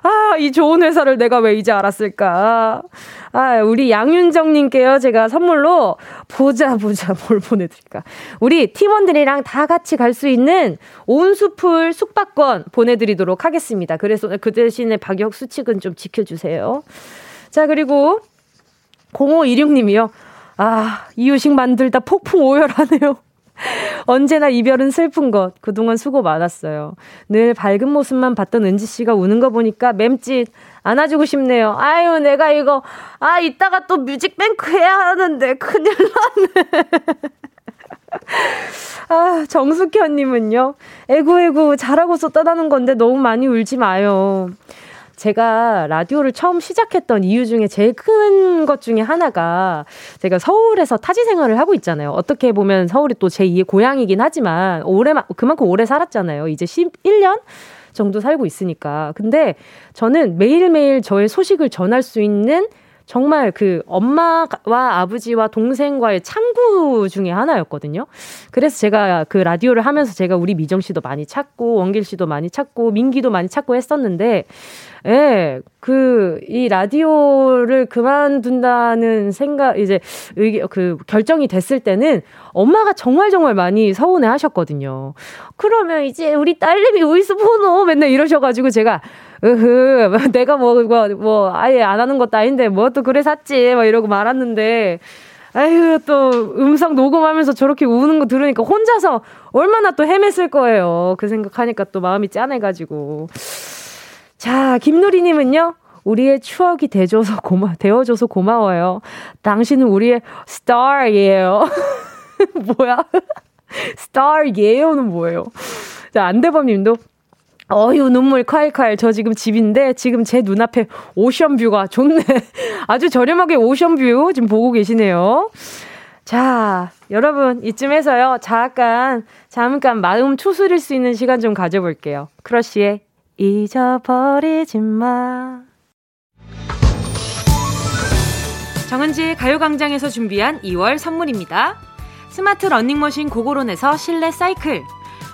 아, 이 좋은 회사를 내가 왜 이제 알았을까. 아, 우리 양윤정님께요. 제가 선물로 보자, 보자, 뭘 보내드릴까. 우리 팀원들이랑 다 같이 갈 수 있는 온수풀 숙박권 보내드리도록 하겠습니다. 그래서 그 대신에 박역 수칙은 좀 지켜주세요. 자, 그리고 0516님이요. 아, 이유식 만들다 폭풍 오열하네요. 언제나 이별은 슬픈 것. 그동안 수고 많았어요. 늘 밝은 모습만 봤던 은지 씨가 우는 거 보니까 맴짓 안아주고 싶네요. 아유, 내가 이거, 아, 이따가 또 뮤직뱅크 해야 하는데, 큰일 났네. 아, 정숙현 님은요. 에구에구, 잘하고서 떠나는 건데 너무 많이 울지 마요. 제가 라디오를 처음 시작했던 이유 중에 제일 큰 것 중에 하나가 제가 서울에서 타지 생활을 하고 있잖아요. 어떻게 보면 서울이 또 제2의 고향이긴 하지만 오래 그만큼 오래 살았잖아요. 이제 11년 정도 살고 있으니까. 근데 저는 매일매일 저의 소식을 전할 수 있는 정말 그 엄마와 아버지와 동생과의 창구 중에 하나였거든요. 그래서 제가 그 라디오를 하면서 제가 우리 미정 씨도 많이 찾고 원길 씨도 많이 찾고 민기도 많이 찾고 했었는데 예, 그, 이 라디오를 그만둔다는 생각, 이제, 의기, 그, 결정이 됐을 때는 엄마가 정말 정말 많이 서운해 하셨거든요. 그러면 이제 우리 딸내미 어디서 보노? 맨날 이러셔가지고 제가, 으흐, 내가 뭐, 뭐, 뭐, 아예 안 하는 것도 아닌데, 뭐 또 그래 샀지, 막 이러고 말았는데, 아유, 또 음성 녹음하면서 저렇게 우는 거 들으니까 혼자서 얼마나 또 헤맸을 거예요. 그 생각하니까 또 마음이 짠해가지고. 자, 김누리님은요, 우리의 추억이 되줘서 고마, 되어줘서 고마워요. 당신은 우리의 스타예요. 뭐야? 스타예요는 뭐예요? 자, 안대범 님도, 어휴, 눈물 콸콸. 저 지금 집인데, 지금 제 눈앞에 오션뷰가 좋네. 아주 저렴하게 오션뷰 지금 보고 계시네요. 자, 여러분, 이쯤에서요, 잠깐, 잠깐 마음 추스릴 수 있는 시간 좀 가져볼게요. 크러쉬의 잊어버리지 마. 정은지의 가요광장에서 준비한 2월 선물입니다. 스마트 러닝머신 고고론에서 실내 사이클.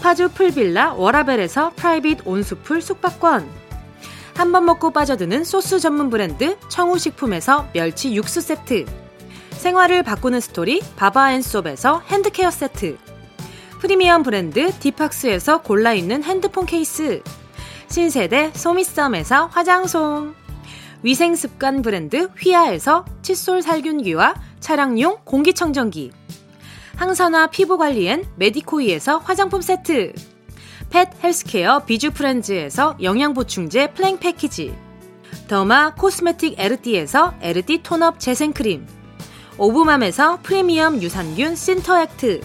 파주 풀빌라 워라벨에서 private 온수풀 숙박권. 한 번 먹고 빠져드는 소스 전문 브랜드 청우식품에서 멸치 육수 세트. 생활을 바꾸는 스토리 바바앤솝에서 hand care 세트. 프리미엄 브랜드 디팍스에서 골라있는 핸드폰 케이스. 신세대 소미썸에서 화장솜. 위생습관 브랜드 휘하에서 칫솔 살균기와 차량용 공기청정기 항산화 피부 관리엔 메디코이에서 화장품 세트 pet healthcare 비주 프렌즈에서 영양보충제 플랭 패키지 derma cosmetic 에르띠에서 에르띠 tone-up 재생크림 오브맘에서 프리미엄 유산균 신터액트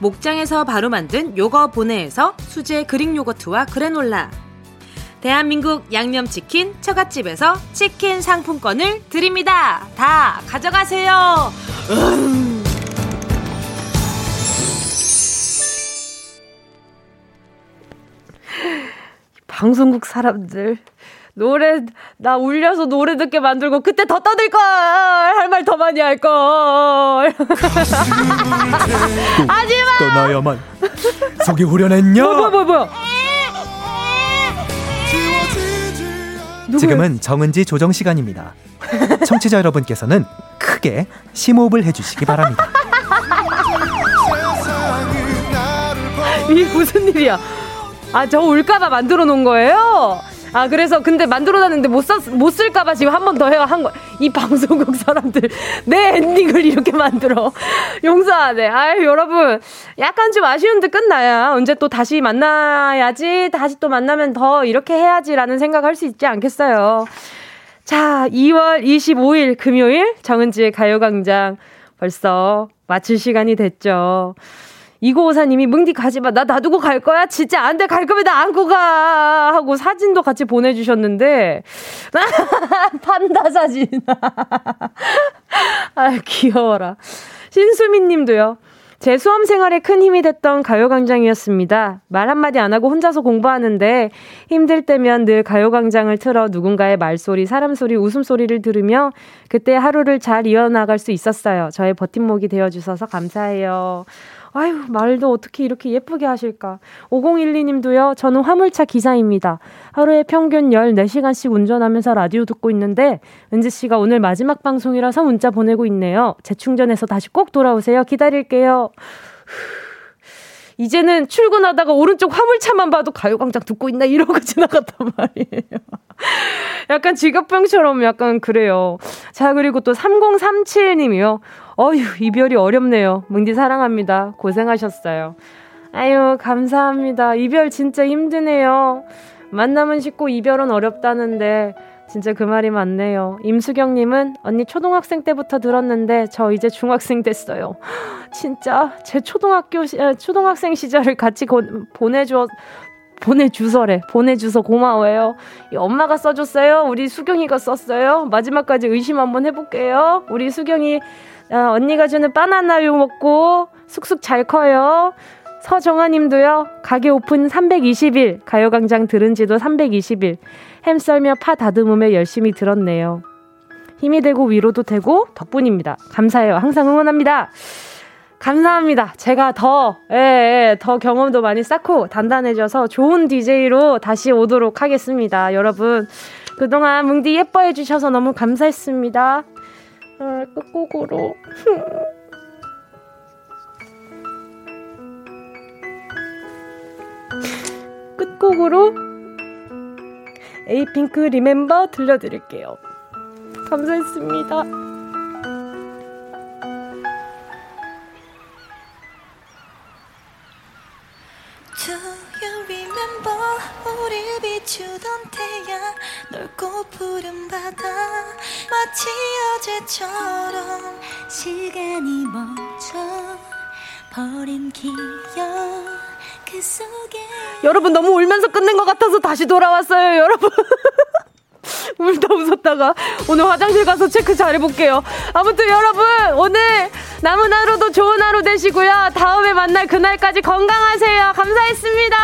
목장에서 바로 만든 요거 보내에서 수제 Greek 요거트와 그래놀라 대한민국 양념치킨 처갓집에서 치킨 상품권을 드립니다. 다 가져가세요. 음. 방송국 사람들 노래 나 울려서 노래 듣게 만들고 그때 더 떠들 걸 할 말 더 많이 할 걸. 하지마. 떠나야만 속이 후련했냐? 뭐야 뭐야 뭐야. 지금은 정은지 조정 시간입니다. 청취자 여러분께서는 크게 심호흡을 해주시기 바랍니다. 이 무슨 일이야? 아, 저 울까봐 만들어 놓은 거예요? 아 그래서 근데 만들어 놨는데 못, 썼, 못 쓸까봐 지금 한 번 더 해야 한 거. 이 방송국 사람들 내 엔딩을 이렇게 만들어 용서하네. 아유 여러분 약간 좀 아쉬운 데 끝나야 언제 또 다시 만나야지 다시 또 만나면 더 이렇게 해야지라는 생각할 수 있지 않겠어요. 자 2월 25일 금요일 정은지의 가요광장 벌써 마칠 시간이 됐죠. 이고오사님이 뭉디 가지마. 나 놔두고 갈 거야? 진짜 안 돼. 갈 거면 나 안고 가. 하고 사진도 같이 보내주셨는데. 판다 사진. 아 귀여워라. 신수민님도요. 제 수험 생활에 큰 힘이 됐던 가요광장이었습니다. 말 한마디 안 하고 혼자서 공부하는데 힘들 때면 늘 가요광장을 틀어 누군가의 말소리, 사람소리, 웃음소리를 들으며 그때 하루를 잘 이어나갈 수 있었어요. 저의 버팀목이 되어주셔서 감사해요. 아유, 말도 어떻게 이렇게 예쁘게 하실까. 5012님도요, 저는 화물차 기사입니다. 하루에 평균 14시간씩 운전하면서 라디오 듣고 있는데, 은지씨가 오늘 마지막 방송이라서 문자 보내고 있네요. 재충전해서 다시 꼭 돌아오세요. 기다릴게요. 이제는 출근하다가 오른쪽 화물차만 봐도 가요광장 듣고 있나 이러고 지나갔단 말이에요. 약간 직업병처럼 약간 그래요. 자, 그리고 또 3037님이요. 어휴, 이별이 어렵네요. 뭉디 사랑합니다. 고생하셨어요. 아유, 감사합니다. 이별 진짜 힘드네요. 만남은 쉽고 이별은 어렵다는데, 진짜 그 말이 맞네요. 임수경님은 언니 초등학생 때부터 들었는데 저 이제 중학생 됐어요. 진짜 제 초등학교 시, 초등학생 시절을 같이 고, 보내줘 보내주서래. 보내주서 고마워요. 엄마가 써줬어요. 우리 수경이가 썼어요. 마지막까지 의심 한번 해볼게요. 우리 수경이 어, 언니가 주는 바나나유 먹고 쑥쑥 잘 커요. 서정아님도요. 가게 오픈 320일, 가요광장 들은 지도 320일. 햄 썰며 파 다듬으며 열심히 들었네요. 힘이 되고 위로도 되고 덕분입니다. 감사해요. 항상 응원합니다. 감사합니다. 제가 더, 예, 예, 더 경험도 많이 쌓고 단단해져서 좋은 DJ로 다시 오도록 하겠습니다. 여러분, 그동안 뭉디 예뻐해 주셔서 너무 감사했습니다. 아, 끝곡으로. 끝곡으로 에이핑크 리멤버 들려드릴게요. 감사했습니다. 우릴 비추던 태양 넓고 푸른 바다 마치 어제처럼 시간이 멈춰 버린 기억 여러분 너무 울면서 끝낸 것 같아서 다시 돌아왔어요 여러분 울다 웃었다가 오늘 화장실 가서 체크 잘 해볼게요. 아무튼 여러분 오늘 남은 하루도 좋은 하루 되시고요. 다음에 만날 그날까지 건강하세요. 감사했습니다.